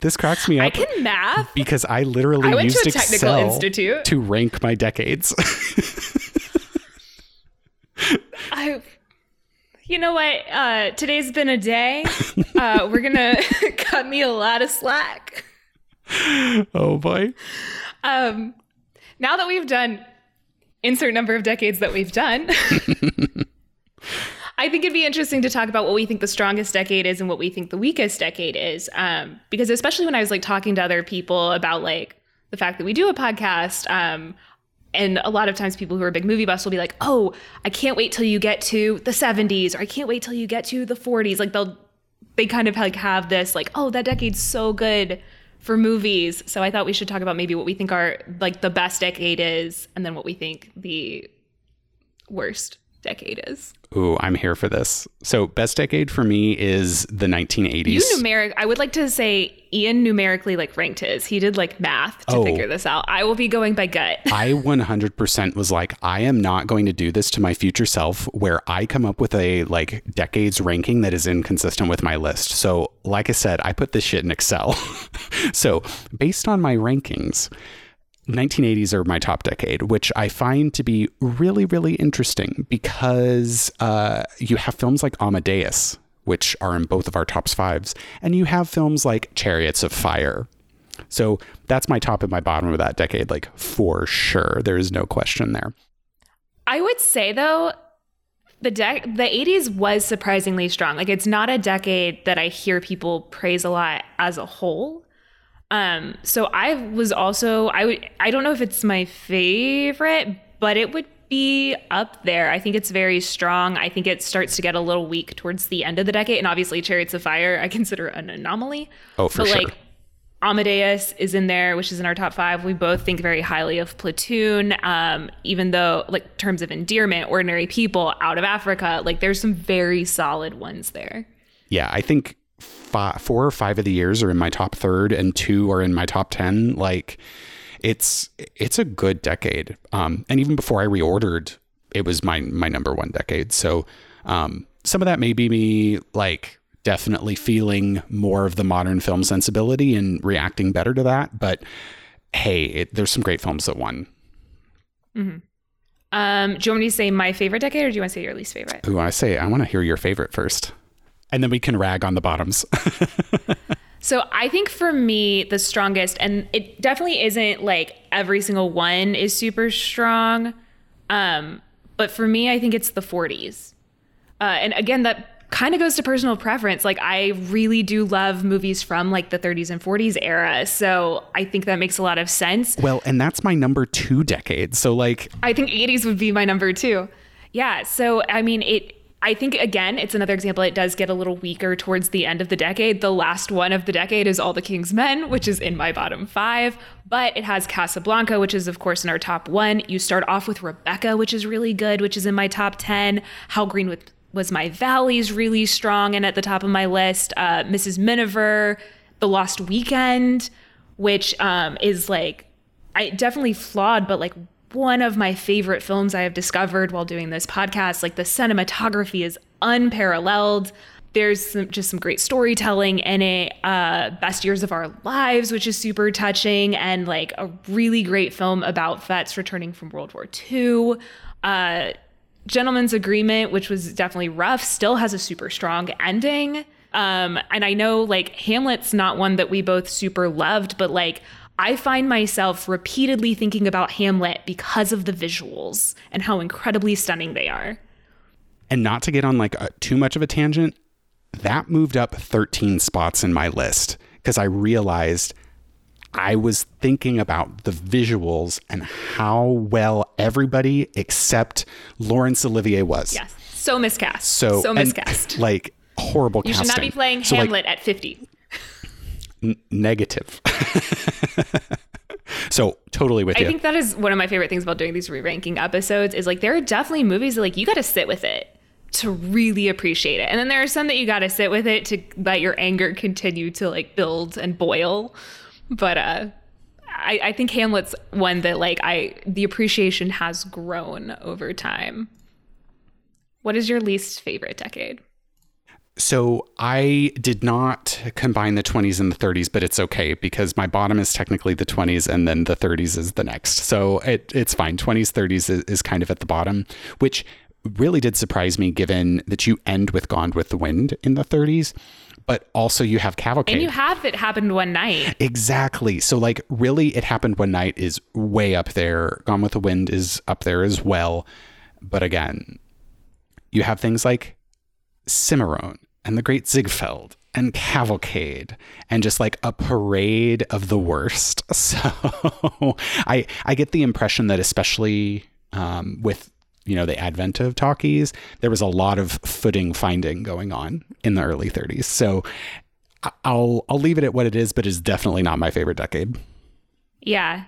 this cracks me up. I can math because I literally I used Excel institute. to rank my decades. I you know what? Uh, today's been a day. Uh, we're gonna cut me a lot of slack. Oh boy. Um, now that we've done insert number of decades that we've done, I think it'd be interesting to talk about what we think the strongest decade is and what we think the weakest decade is. Um, because especially when I was like talking to other people about like the fact that we do a podcast, um, and a lot of times people who are big movie buffs will be like, "Oh, I can't wait till you get to the 70s or I can't wait till you get to the 40s." Like they'll they kind of like have this like, "Oh, that decade's so good for movies." So I thought we should talk about maybe what we think our like the best decade is and then what we think the worst decade is. Ooh, I'm here for this. So, best decade for me is the 1980s. You numeric. I would like to say Ian numerically like ranked his. He did like math to oh, figure this out. I will be going by gut. I 100% was like, I am not going to do this to my future self, where I come up with a like decades ranking that is inconsistent with my list. So, like I said, I put this shit in Excel. so, based on my rankings. 1980s are my top decade, which I find to be really, really interesting because uh, you have films like Amadeus, which are in both of our tops fives, and you have films like Chariots of Fire. So that's my top and my bottom of that decade, like for sure. There is no question there. I would say though, the de- the 80s was surprisingly strong. Like it's not a decade that I hear people praise a lot as a whole. Um, so I was also I would I don't know if it's my favorite, but it would be up there. I think it's very strong. I think it starts to get a little weak towards the end of the decade, and obviously Chariots of Fire I consider an anomaly. Oh, for but sure. Like, Amadeus is in there, which is in our top five. We both think very highly of Platoon, um, even though, like, terms of endearment, ordinary people out of Africa, like, there's some very solid ones there. Yeah, I think five, four or five of the years are in my top third, and two are in my top ten. Like, it's it's a good decade. Um, and even before I reordered, it was my my number one decade. So um, some of that may be me like definitely feeling more of the modern film sensibility and reacting better to that. But hey, it, there's some great films that won. Mm-hmm. Um, do you want me to say my favorite decade, or do you want to say your least favorite? Ooh, I say I want to hear your favorite first and then we can rag on the bottoms. so I think for me, the strongest, and it definitely isn't like every single one is super strong. Um, but for me, I think it's the 40s. Uh, and again, that kind of goes to personal preference. Like I really do love movies from like the 30s and 40s era. So I think that makes a lot of sense. Well, and that's my number 2 decade. So like I think 80s would be my number 2. Yeah, so I mean it I think again, it's another example. It does get a little weaker towards the end of the decade. The last one of the decade is All the King's Men, which is in my bottom five, but it has Casablanca, which is, of course, in our top one. You start off with Rebecca, which is really good, which is in my top 10. How Green with, Was My Valley is really strong and at the top of my list. Uh, Mrs. Miniver, The Lost Weekend, which um, is like, I definitely flawed, but like one of my favorite films I have discovered while doing this podcast. Like the cinematography is unparalleled. There's some, just some great storytelling in it. Uh, Best Years of Our Lives, which is super touching, and like a really great film about vets returning from World War II. Uh, Gentleman's Agreement, which was definitely rough, still has a super strong ending. Um, and I know like Hamlet's not one that we both super loved, but like I find myself repeatedly thinking about Hamlet because of the visuals and how incredibly stunning they are. And not to get on like a, too much of a tangent, that moved up 13 spots in my list because I realized I was thinking about the visuals and how well everybody except Laurence Olivier was. Yes. So miscast. So, so miscast. like horrible you casting. should not be playing So, like, Hamlet at 50. N- negative. so totally with I you. I think that is one of my favorite things about doing these re-ranking episodes is like there are definitely movies that like you got to sit with it to really appreciate it. And then there are some that you got to sit with it to let your anger continue to like build and boil. But uh I, I think Hamlet's one that like I the appreciation has grown over time. What is your least favorite decade? So I did not combine the 20s and the 30s, but it's okay because my bottom is technically the 20s and then the 30s is the next. So it, it's fine. 20s, 30s is, is kind of at the bottom, which really did surprise me given that you end with Gone with the Wind in the 30s, but also you have Cavalcade. And you have it happened one night. Exactly. So, like, really, it happened one night is way up there. Gone with the Wind is up there as well. But again, you have things like Cimarron and the Great Ziegfeld and Cavalcade and just like a parade of the worst. So, I I get the impression that especially um, with you know the advent of talkies, there was a lot of footing finding going on in the early 30s. So I'll I'll leave it at what it is, but it's definitely not my favorite decade. Yeah.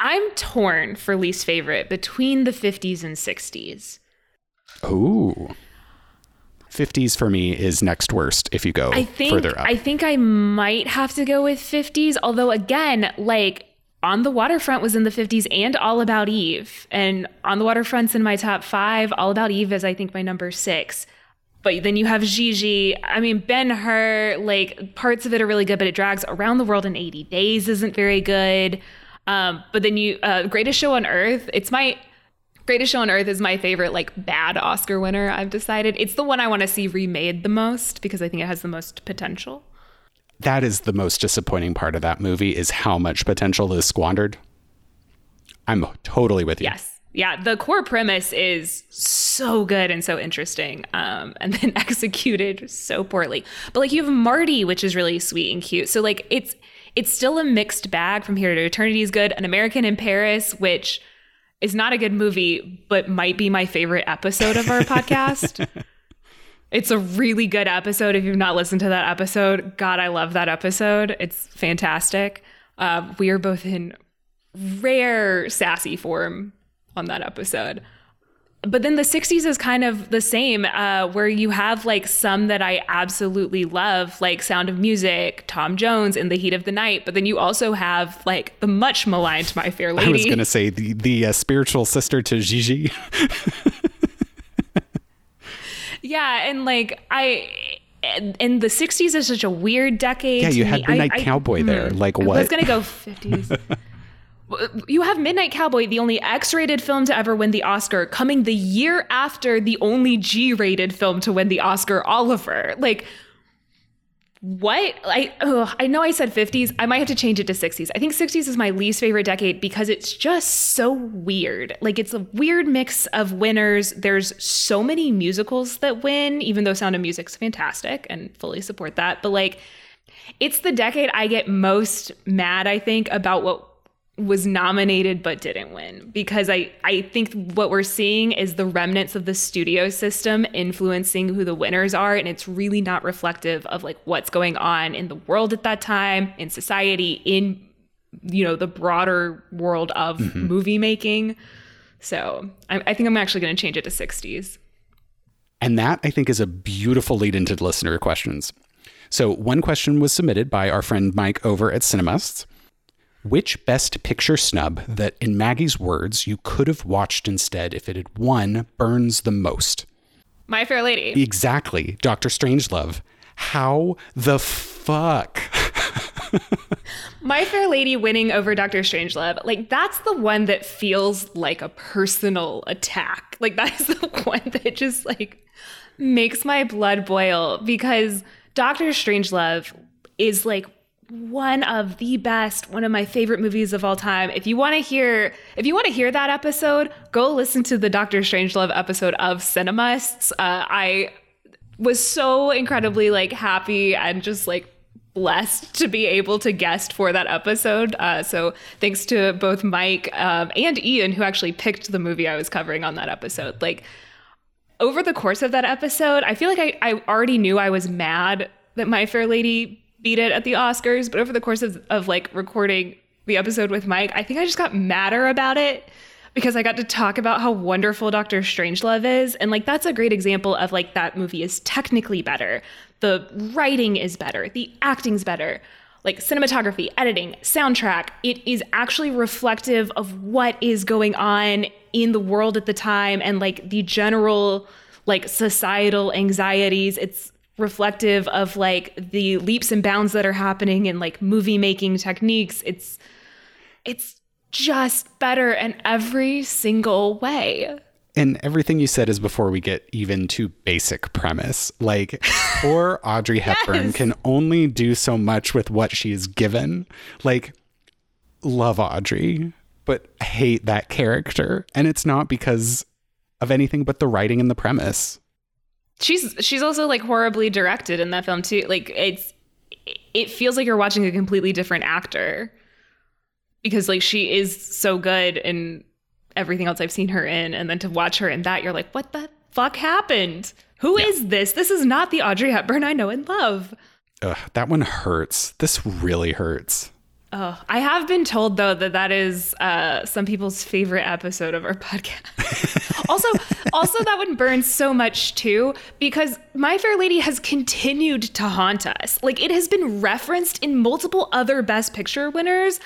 I'm torn for least favorite between the 50s and 60s. Ooh. 50s for me is next worst if you go I think further up. I think I might have to go with 50s, although again, like on the waterfront was in the 50s and All About Eve. And on the waterfront's in my top 5. All About Eve is I think my number 6. But then you have Gigi. I mean, Ben Hur, like parts of it are really good, but it drags around the world in 80 days isn't very good. Um, but then you, uh, Greatest Show on Earth, it's my Greatest Show on Earth is my favorite, like bad Oscar winner. I've decided it's the one I want to see remade the most because I think it has the most potential. that is the most disappointing part of that movie is how much potential is squandered. I'm totally with you. Yes. Yeah, the core premise is so good and so interesting, um, and then executed so poorly. But like you have Marty, which is really sweet and cute. So like it's it's still a mixed bag. From Here to Eternity is good. An American in Paris, which is not a good movie, but might be my favorite episode of our podcast. It's a really good episode. If you've not listened to that episode, God, I love that episode. It's fantastic. Uh, we are both in rare sassy form on that episode. But then the 60s is kind of the same, uh, where you have like some that I absolutely love, like Sound of Music, Tom Jones, In the Heat of the Night. But then you also have like the much maligned My Fair Lady. I was going to say the the uh, spiritual sister to Gigi. Yeah, and like I and the 60s is such a weird decade. yeah, you had. Midnight I, I, Cowboy there. Like what I was gonna go 50s. You have Midnight Cowboy, the only X-rated film to ever win the Oscar, coming the year after the only G-rated film to win the Oscar, Oliver. Like, what I oh, I know I said 50s. I might have to change it to 60s. I think 60s is my least favorite decade because it's just so weird. Like it's a weird mix of winners. There's so many musicals that win, even though Sound of Music's fantastic and fully support that. But like it's the decade I get most mad, I think, about what was nominated but didn't win. Because I, I think what we're seeing is the remnants of the studio system influencing who the winners are and it's really not reflective of like what's going on in the world at that time in society in you know the broader world of mm-hmm. movie making. So I, I think i'm actually going to change it to 60s and that i think is a beautiful lead into listener questions. So one question was submitted by our friend mike over at cinemusts which Best Picture snub that, in Maggie's words, you could have watched instead if it had won burns the most? My Fair Lady. Exactly. Doctor Strangelove. How the fuck? My Fair Lady winning over Doctor Strangelove, like that's the one that feels like a personal attack. Like that is the one that just like makes my blood boil because Doctor Strangelove is like one of the best, one of my favorite movies of all time. If you want to hear, if you want to hear that episode, go listen to the Doctor Strangelove episode of Cinemusts. Uh, I was so incredibly like happy and just like blessed to be able to guest for that episode. Uh, so thanks to both Mike um, and Ian who actually picked the movie I was covering on that episode. Like over the course of that episode, I feel like I, I already knew I was mad that My Fair Lady beat it at the Oscars, but over the course of, of like recording the episode with Mike, I think I just got madder about it because I got to talk about how wonderful Doctor Strangelove is. And like that's a great example of like that movie is technically better. The writing is better, the acting's better. Like cinematography, editing, soundtrack, it is actually reflective of what is going on in the world at the time and like the general like societal anxieties. It's reflective of like the leaps and bounds that are happening in like movie making techniques. It's it's just better in every single way. And everything you said is before we get even to basic premise. Like, poor Audrey Hepburn yes. can only do so much with what she's given. Like, love Audrey, but hate that character. And it's not because of anything but the writing and the premise she's she's also like horribly directed in that film too. Like it's it feels like you're watching a completely different actor because like she is so good in everything else I've seen her in, and then to watch her in that, you're like, what the fuck happened? Who yeah. is this? This is not the Audrey Hepburn I know and love. Ugh, that one hurts. This really hurts. Oh, I have been told though that that is uh, some people's favorite episode of our podcast. also, also that one burns so much too because My Fair Lady has continued to haunt us. Like it has been referenced in multiple other Best Picture winners,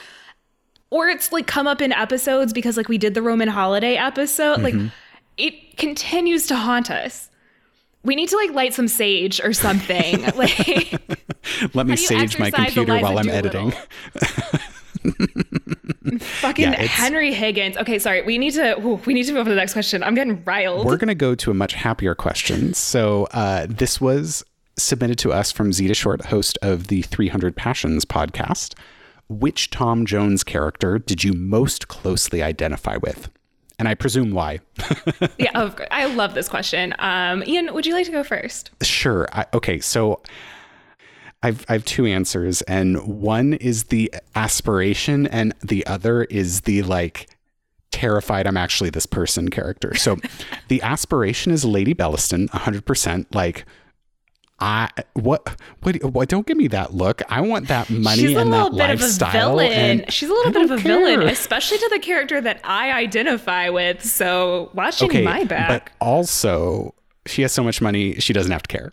or it's like come up in episodes because like we did the Roman Holiday episode. Mm-hmm. Like it continues to haunt us we need to like light some sage or something. like, let me sage my computer while I'm editing. Fucking yeah, Henry Higgins. Okay, sorry. We need to. Ooh, we need to move on to the next question. I'm getting riled. We're gonna go to a much happier question. So uh, this was submitted to us from Zeta Short, host of the 300 Passions podcast. Which Tom Jones character did you most closely identify with? and I presume why. yeah, I love this question. Um, Ian, would you like to go first? Sure. I, okay, so I've I have two answers, and one is the aspiration, and the other is the like terrified I'm actually this person character. So the aspiration is Lady Bellaston, 100%. Like I what what what don't give me that look. I want that money and that lifestyle. And She's a little bit of a care. villain, especially to the character that I identify with. So watching okay, my back. But also she has so much money, she doesn't have to care.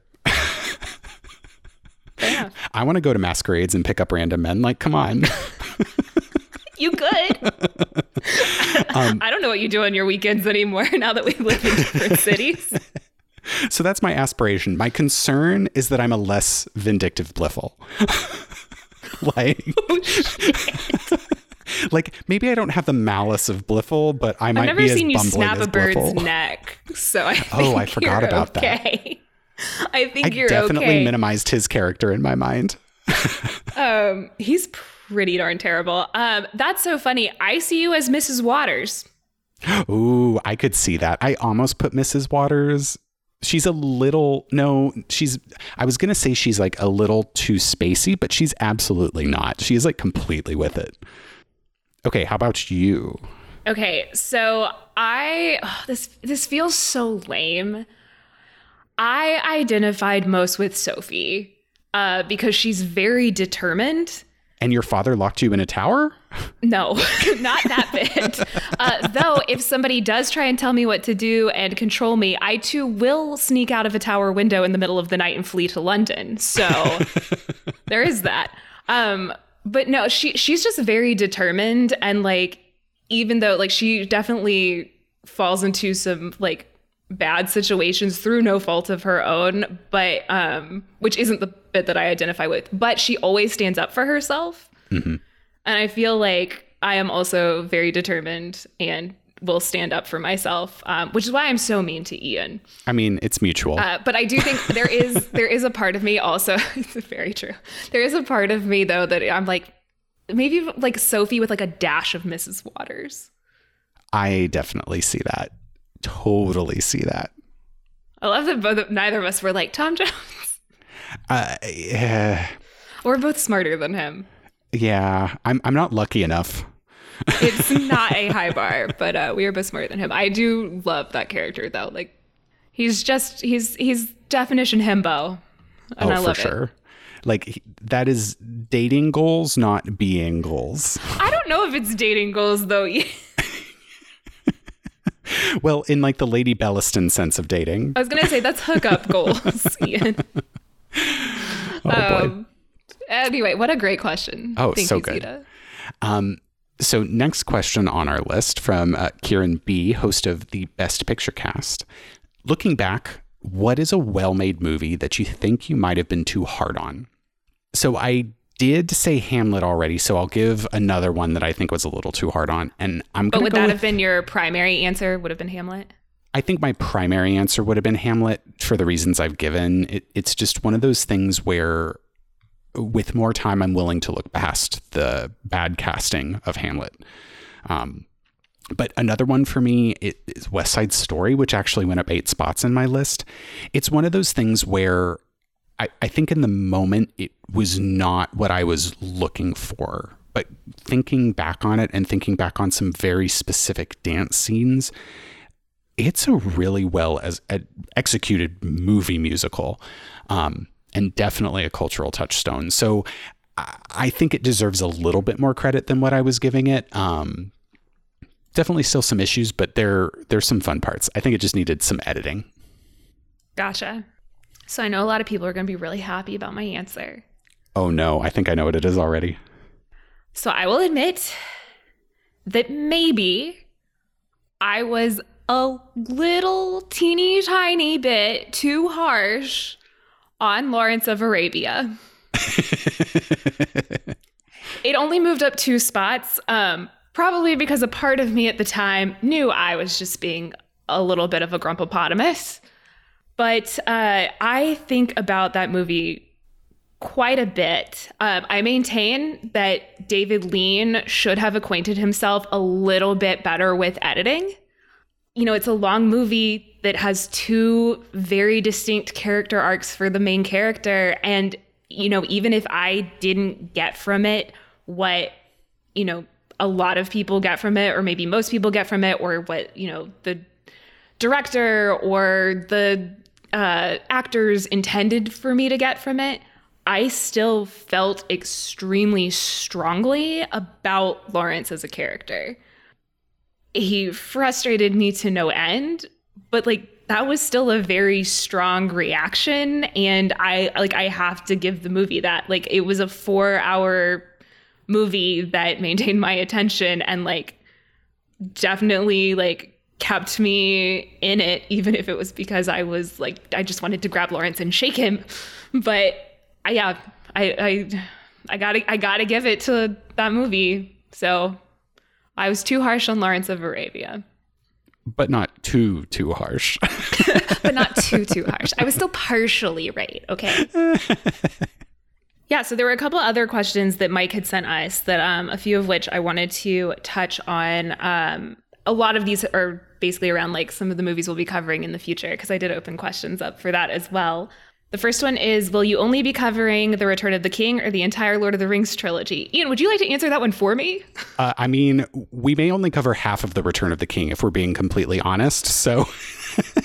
Yeah. I want to go to masquerades and pick up random men. Like, come on. you could. Um, I don't know what you do on your weekends anymore now that we live in different cities. So that's my aspiration. My concern is that I'm a less vindictive Blifil. like, oh, like maybe I don't have the malice of Blifil, but I might I've never be seen you snap a bird's Blifil. neck, so I oh, I forgot about okay. I think I you're definitely okay. minimized his character in my mind. um, he's pretty darn terrible. Um, that's so funny. I see you as Mrs. Waters. Ooh, I could see that. I almost put Mrs. Waters. She's a little no, she's I was gonna say she's like a little too spacey, but she's absolutely not. She's like completely with it. Okay, how about you? Okay, so I ugh, this this feels so lame. I identified most with Sophie uh, because she's very determined. And your father locked you in a tower? No, not that bit. Uh, though, if somebody does try and tell me what to do and control me, I too will sneak out of a tower window in the middle of the night and flee to London. So there is that. Um, but no, she she's just very determined and like even though like she definitely falls into some like bad situations through no fault of her own, but um, which isn't the bit that I identify with. But she always stands up for herself, and I feel like I am also very determined and will stand up for myself, um, which is why I'm so mean to Ian. I mean, it's mutual. Uh, but I do think there is there is a part of me also. it's very true. There is a part of me though that I'm like maybe like Sophie with like a dash of Mrs. Waters. I definitely see that. Totally see that. I love that both neither of us were like Tom Jones. Uh, yeah, We're both smarter than him. yeah, I'm I'm not lucky enough. It's not a high bar, but uh, we are both smarter than him. I do love that character though. Like he's just he's he's definition himbo, and oh, I love for sure. Like that is dating goals, not being goals. I don't know if it's dating goals though. Well, in like the Lady Bellaston sense of dating. I was gonna say that's hookup goals, Ian. Oh boy. Um, anyway, what a great question. Oh, Thank so you, good. Zita. Um, so next question on our list from uh, Kieran B, host of the Best Picture Cast. Looking back, what is a well-made movie that you think you might have been too hard on? So I did say Hamlet already, so I'll give another one that I think was a little too hard on, and I'm But would that with, have been your primary answer? Would have been Hamlet? I think my primary answer would have been Hamlet for the reasons I've given. It, it's just one of those things where, with more time, I'm willing to look past the bad casting of Hamlet. Um, but another one for me is West Side Story, which actually went up eight spots in my list. It's one of those things where I, I think in the moment it was not what I was looking for. But thinking back on it and thinking back on some very specific dance scenes, it's a really well as executed movie musical um, and definitely a cultural touchstone so I, I think it deserves a little bit more credit than what i was giving it um, definitely still some issues but there there's some fun parts i think it just needed some editing Gotcha. So I know a lot of people are going to be really happy about my answer. oh no i think i know what it is already So I will admit that maybe I was a little teeny tiny bit too harsh on Lawrence of Arabia. it only moved up two spots, um, probably because a part of me at the time knew I was just being a little bit of a grumpopotamus. But uh, I think about that movie quite a bit. Um, I maintain that David Lean should have acquainted himself a little bit better with editing. You know, it's a long movie that has two very distinct character arcs for the main character. And, you know, even if I didn't get from it what, you know, a lot of people get from it, or maybe most people get from it, or what, you know, the director or the uh, actors intended for me to get from it, I still felt extremely strongly about Lawrence as a character. He frustrated me to no end, but like that was still a very strong reaction and I like I have to give the movie that. Like it was a 4-hour movie that maintained my attention and like definitely like kept me in it even if it was because I was like I just wanted to grab Lawrence and shake him but I, yeah I I I got to I got to give it to that movie so I was too harsh on Lawrence of Arabia but not too too harsh. but not too too harsh. I was still partially right. Okay. Yeah, so there were a couple other questions that Mike had sent us that um, a few of which I wanted to touch on. Um, a lot of these are basically around like some of the movies we'll be covering in the future because I did open questions up for that as well. The first one is Will you only be covering The Return of the King or the entire Lord of the Rings trilogy? Ian, would you like to answer that one for me? Uh, I mean, we may only cover half of The Return of the King if we're being completely honest. So.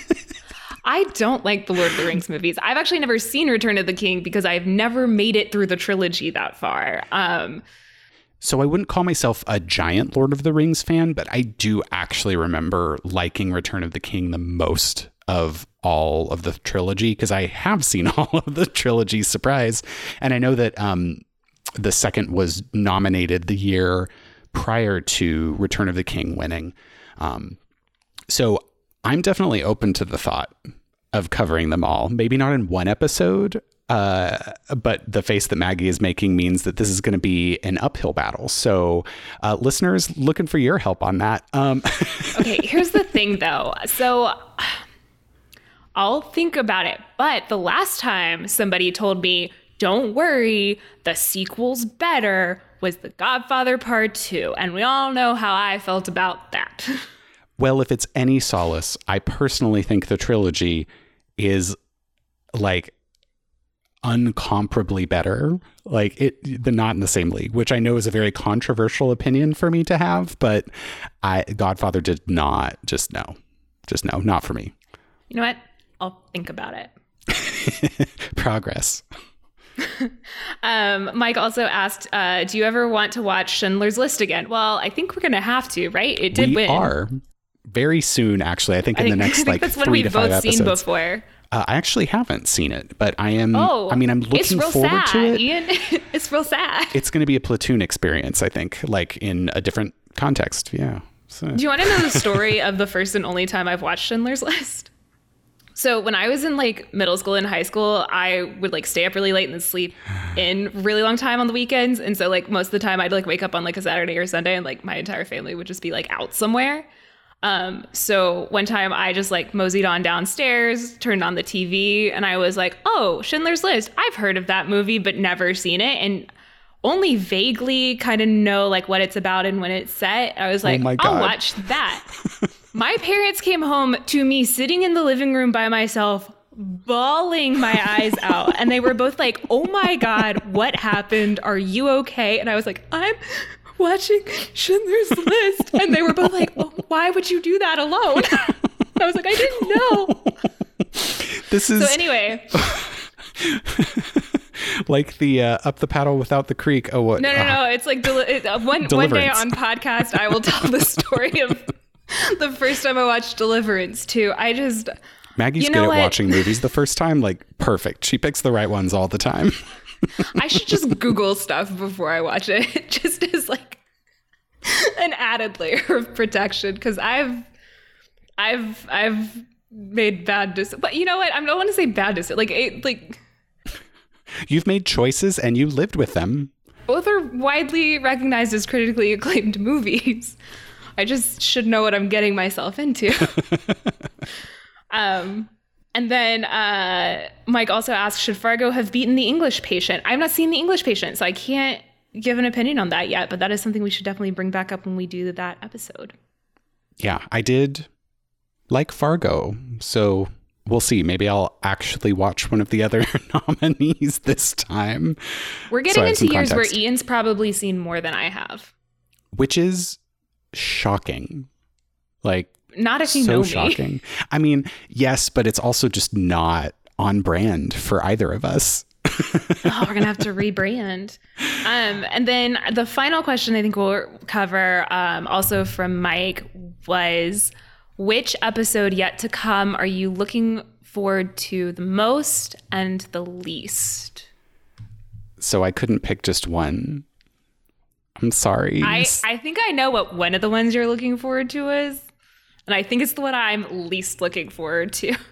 I don't like the Lord of the Rings movies. I've actually never seen Return of the King because I've never made it through the trilogy that far. Um, so I wouldn't call myself a giant Lord of the Rings fan, but I do actually remember liking Return of the King the most of all of the trilogy because I have seen all of the trilogy. Surprise! And I know that um, the second was nominated the year prior to Return of the King winning. Um, so I'm definitely open to the thought of covering them all. Maybe not in one episode, uh, but the face that Maggie is making means that this is going to be an uphill battle. So, uh, listeners, looking for your help on that. Um, okay, here's the thing though. So, I'll think about it. But the last time somebody told me, don't worry, the sequel's better, was The Godfather Part 2. And we all know how I felt about that. Well, if it's any solace, I personally think the trilogy is like uncomparably better. Like it, the not in the same league, which I know is a very controversial opinion for me to have, but I Godfather did not just no, just no, not for me. You know what? I'll think about it. Progress. um, Mike also asked, uh, "Do you ever want to watch Schindler's List again?" Well, I think we're gonna have to, right? It did we win. Are very soon, actually. I think I in think, the next like three to five episodes. Seen before. Uh, I actually haven't seen it, but I am. Oh, I mean, I'm looking forward sad, to it. Ian. it's real sad. It's going to be a platoon experience, I think, like in a different context. Yeah. So. Do you want to know the story of the first and only time I've watched Schindler's List? So when I was in like middle school and high school, I would like stay up really late and sleep in really long time on the weekends. And so like most of the time I'd like wake up on like a Saturday or Sunday and like my entire family would just be like out somewhere. Um, so one time I just like moseyed on downstairs, turned on the TV, and I was like, oh, Schindler's List. I've heard of that movie, but never seen it. And only vaguely kind of know like what it's about and when it's set. I was oh like, oh I'll watch that. my parents came home to me sitting in the living room by myself, bawling my eyes out. And they were both like, oh my God, what happened? Are you okay? And I was like, I'm watching Schindler's List. And they were both like, well, why would you do that alone? I was like, I didn't know. This is. So, anyway. like the uh, up the paddle without the creek. Oh, what? No, no, uh, no. It's like deli- it, uh, one one day on podcast, I will tell the story of the first time I watched Deliverance too. I just Maggie's you know good at what? watching movies the first time. Like perfect. She picks the right ones all the time. I should just Google stuff before I watch it, just as like an added layer of protection. Because I've, I've, I've made bad decisions. But you know what? I don't want to say bad decisions. Like, it, like you've made choices and you lived with them. Both are widely recognized as critically acclaimed movies. I just should know what I'm getting myself into. um, and then uh, Mike also asked, should Fargo have beaten the English patient? I've not seen the English patient, so I can't give an opinion on that yet, but that is something we should definitely bring back up when we do that episode. Yeah, I did like Fargo, so we'll see. Maybe I'll actually watch one of the other nominees this time. We're getting so into years context. where Ian's probably seen more than I have, which is shocking. Like not if you so know me. shocking. I mean, yes, but it's also just not on brand for either of us. oh, we're gonna have to rebrand. Um, and then the final question I think we'll cover, um, also from Mike, was which episode yet to come are you looking forward to the most and the least? So I couldn't pick just one. I'm sorry. I, I think I know what one of the ones you're looking forward to is. And I think it's the one I'm least looking forward to.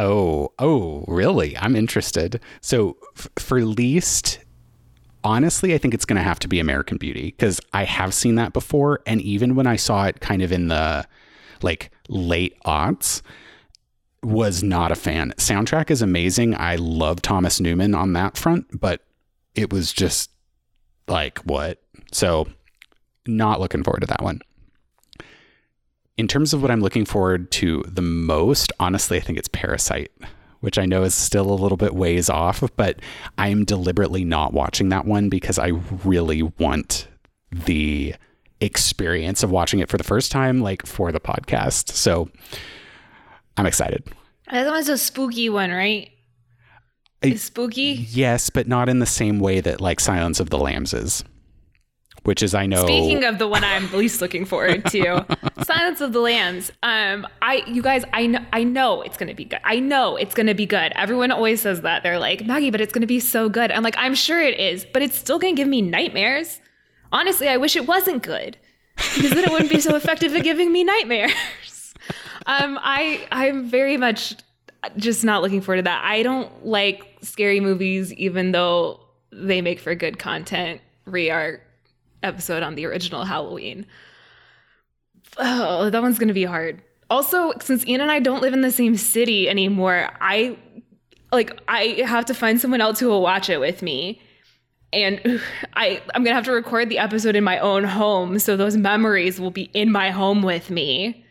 Oh, oh, really? I'm interested. So f- for least, honestly, I think it's going to have to be American Beauty because I have seen that before. And even when I saw it kind of in the like late aughts was not a fan. Soundtrack is amazing. I love Thomas Newman on that front, but it was just like what? So not looking forward to that one. In terms of what I'm looking forward to the most, honestly, I think it's Parasite, which I know is still a little bit ways off, but I am deliberately not watching that one because I really want the experience of watching it for the first time, like for the podcast. So I'm excited. That one's a spooky one, right? I- Is spooky. Yes, but not in the same way that like Silence of the Lambs is. Which is I know Speaking of the one I'm least looking forward to, Silence of the Lambs. Um, I you guys, I know, I know it's gonna be good. I know it's gonna be good. Everyone always says that. They're like Maggie, but it's gonna be so good. I'm like, I'm sure it is, but it's still gonna give me nightmares. Honestly, I wish it wasn't good because then it wouldn't be so effective at giving me nightmares. Um, I I'm very much just not looking forward to that. I don't like scary movies, even though they make for good content. Re our episode on the original Halloween. Oh, that one's gonna be hard. Also, since Ian and I don't live in the same city anymore, I like I have to find someone else who will watch it with me. And I I'm gonna have to record the episode in my own home, so those memories will be in my home with me.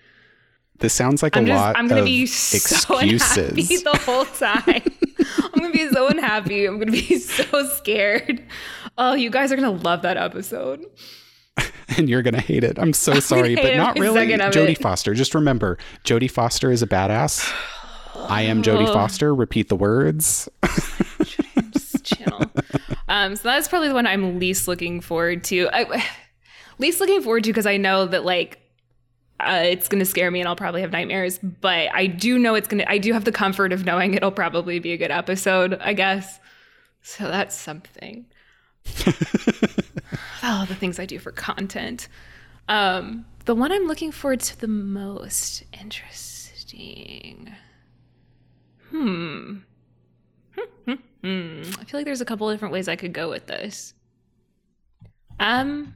this sounds like a I'm just lot I'm gonna be so unhappy the whole time. I'm gonna be so unhappy. I'm gonna be so scared. Oh, you guys are gonna love that episode. and you're gonna hate it. I'm so sorry, but not really. Jodie. Foster. Just remember, Jodie Foster is a badass. I am Jodie Foster. Repeat the words. Channel. Um, so that's probably the one I'm least looking forward to. I, least looking forward to because I know that like uh, it's going to scare me and I'll probably have nightmares. But I do know it's going to. I do have the comfort of knowing it'll probably be a good episode. I guess. So that's something. oh, the things I do for content. Um, the one I'm looking forward to the most interesting. Hmm. Hmm. hmm, I feel like there's a couple different ways I could go with this. Um,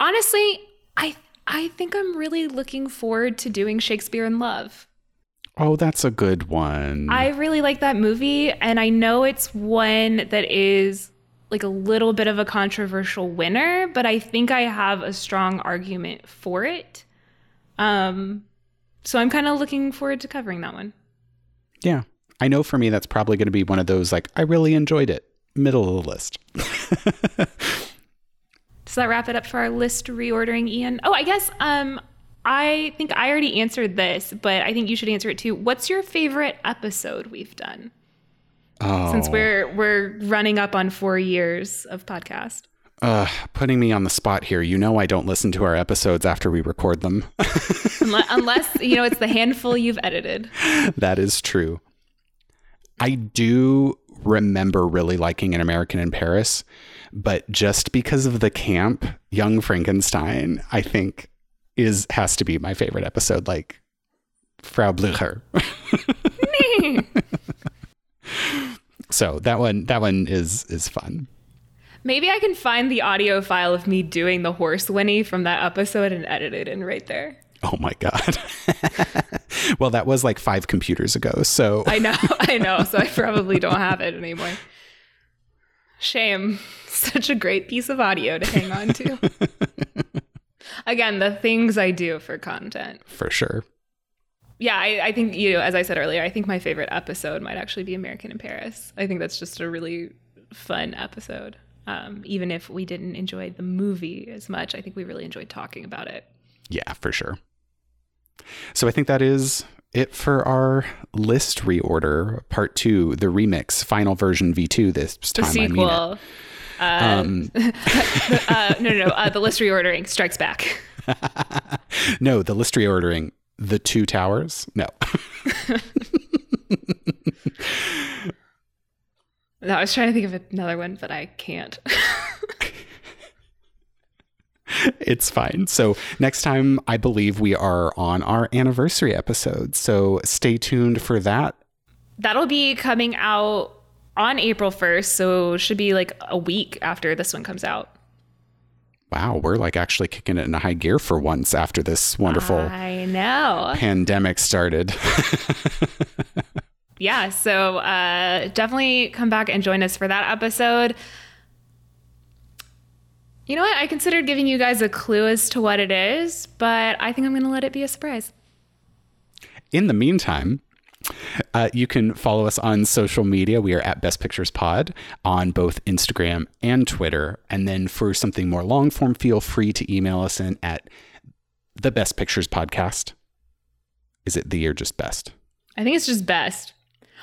honestly, I I think I'm really looking forward to doing Shakespeare in Love. Oh, that's a good one. I really like that movie, and I know it's one that is like a little bit of a controversial winner, but I think I have a strong argument for it. Um, so I'm kind of looking forward to covering that one. yeah. I know for me that's probably going to be one of those like I really enjoyed it. Middle of the list. Does that wrap it up for our list reordering, Ian? Oh, I guess um I think I already answered this, but I think you should answer it too. What's your favorite episode we've done? Oh, Since we're we're running up on 4 years of podcast. uh, putting me on the spot here. You know I don't listen to our episodes after we record them. Unless, unless, you know, it's the handful you've edited. that is true. I do remember really liking An American in Paris, but just because of the camp, Young Frankenstein, I think is has to be my favorite episode. Like Frau Blücher. so that one, that one is is fun. Maybe I can find the audio file of me doing the horse whinny from that episode and edit it in right there. Oh my god. well, that was like five computers ago. So I know, I know. So I probably don't have it anymore. Shame. Such a great piece of audio to hang on to. Again, the things I do for content. for sure. Yeah, I, I think, you know, as I said earlier, I think my favorite episode might actually be American in Paris. I think that's just a really fun episode. Um, even if we didn't enjoy the movie as much, I think we really enjoyed talking about it. Yeah, for sure. So I think that is it for our list reorder, part two, the remix, final version V2 this The time. I mean sequel. Um, uh, no, no, no. Uh, the list reordering strikes back. no, the list reordering, the two towers. No, No, I was trying to think of another one, but I can't. it's fine. So next time, I believe we are on our anniversary episode. So stay tuned for that. That'll be coming out on April 1st, so should be like a week after this one comes out. Wow, we're like actually kicking it in a high gear for once after this wonderful I know. pandemic started. yeah, so uh, definitely come back and join us for that episode. You know what? I considered giving you guys a clue as to what it is, but I think I'm going to let it be a surprise. In the meantime, uh, you can follow us on social media. We are at Best Pictures Pod on both Instagram and Twitter. And then for something more long form, feel free to email us in at the Best Pictures Podcast. Is it the or just best? I think it's just best.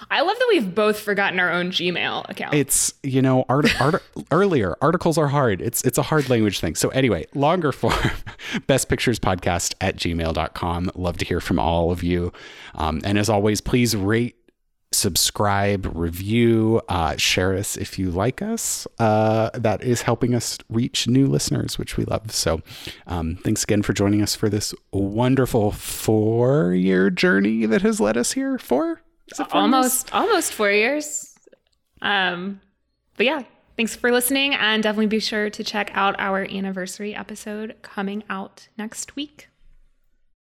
I love that we've both forgotten our own Gmail account. It's you know art, art earlier articles are hard. It's it's a hard language thing. So anyway, longer form, best pictures podcast at gmail.com. Love to hear from all of you. Um, and as always, please rate, subscribe, review, uh, share us if you like us. Uh, that is helping us reach new listeners, which we love. So um, thanks again for joining us for this wonderful four year journey that has led us here. Four? Almost almost four years. Um, but yeah, thanks for listening, and definitely be sure to check out our anniversary episode coming out next week.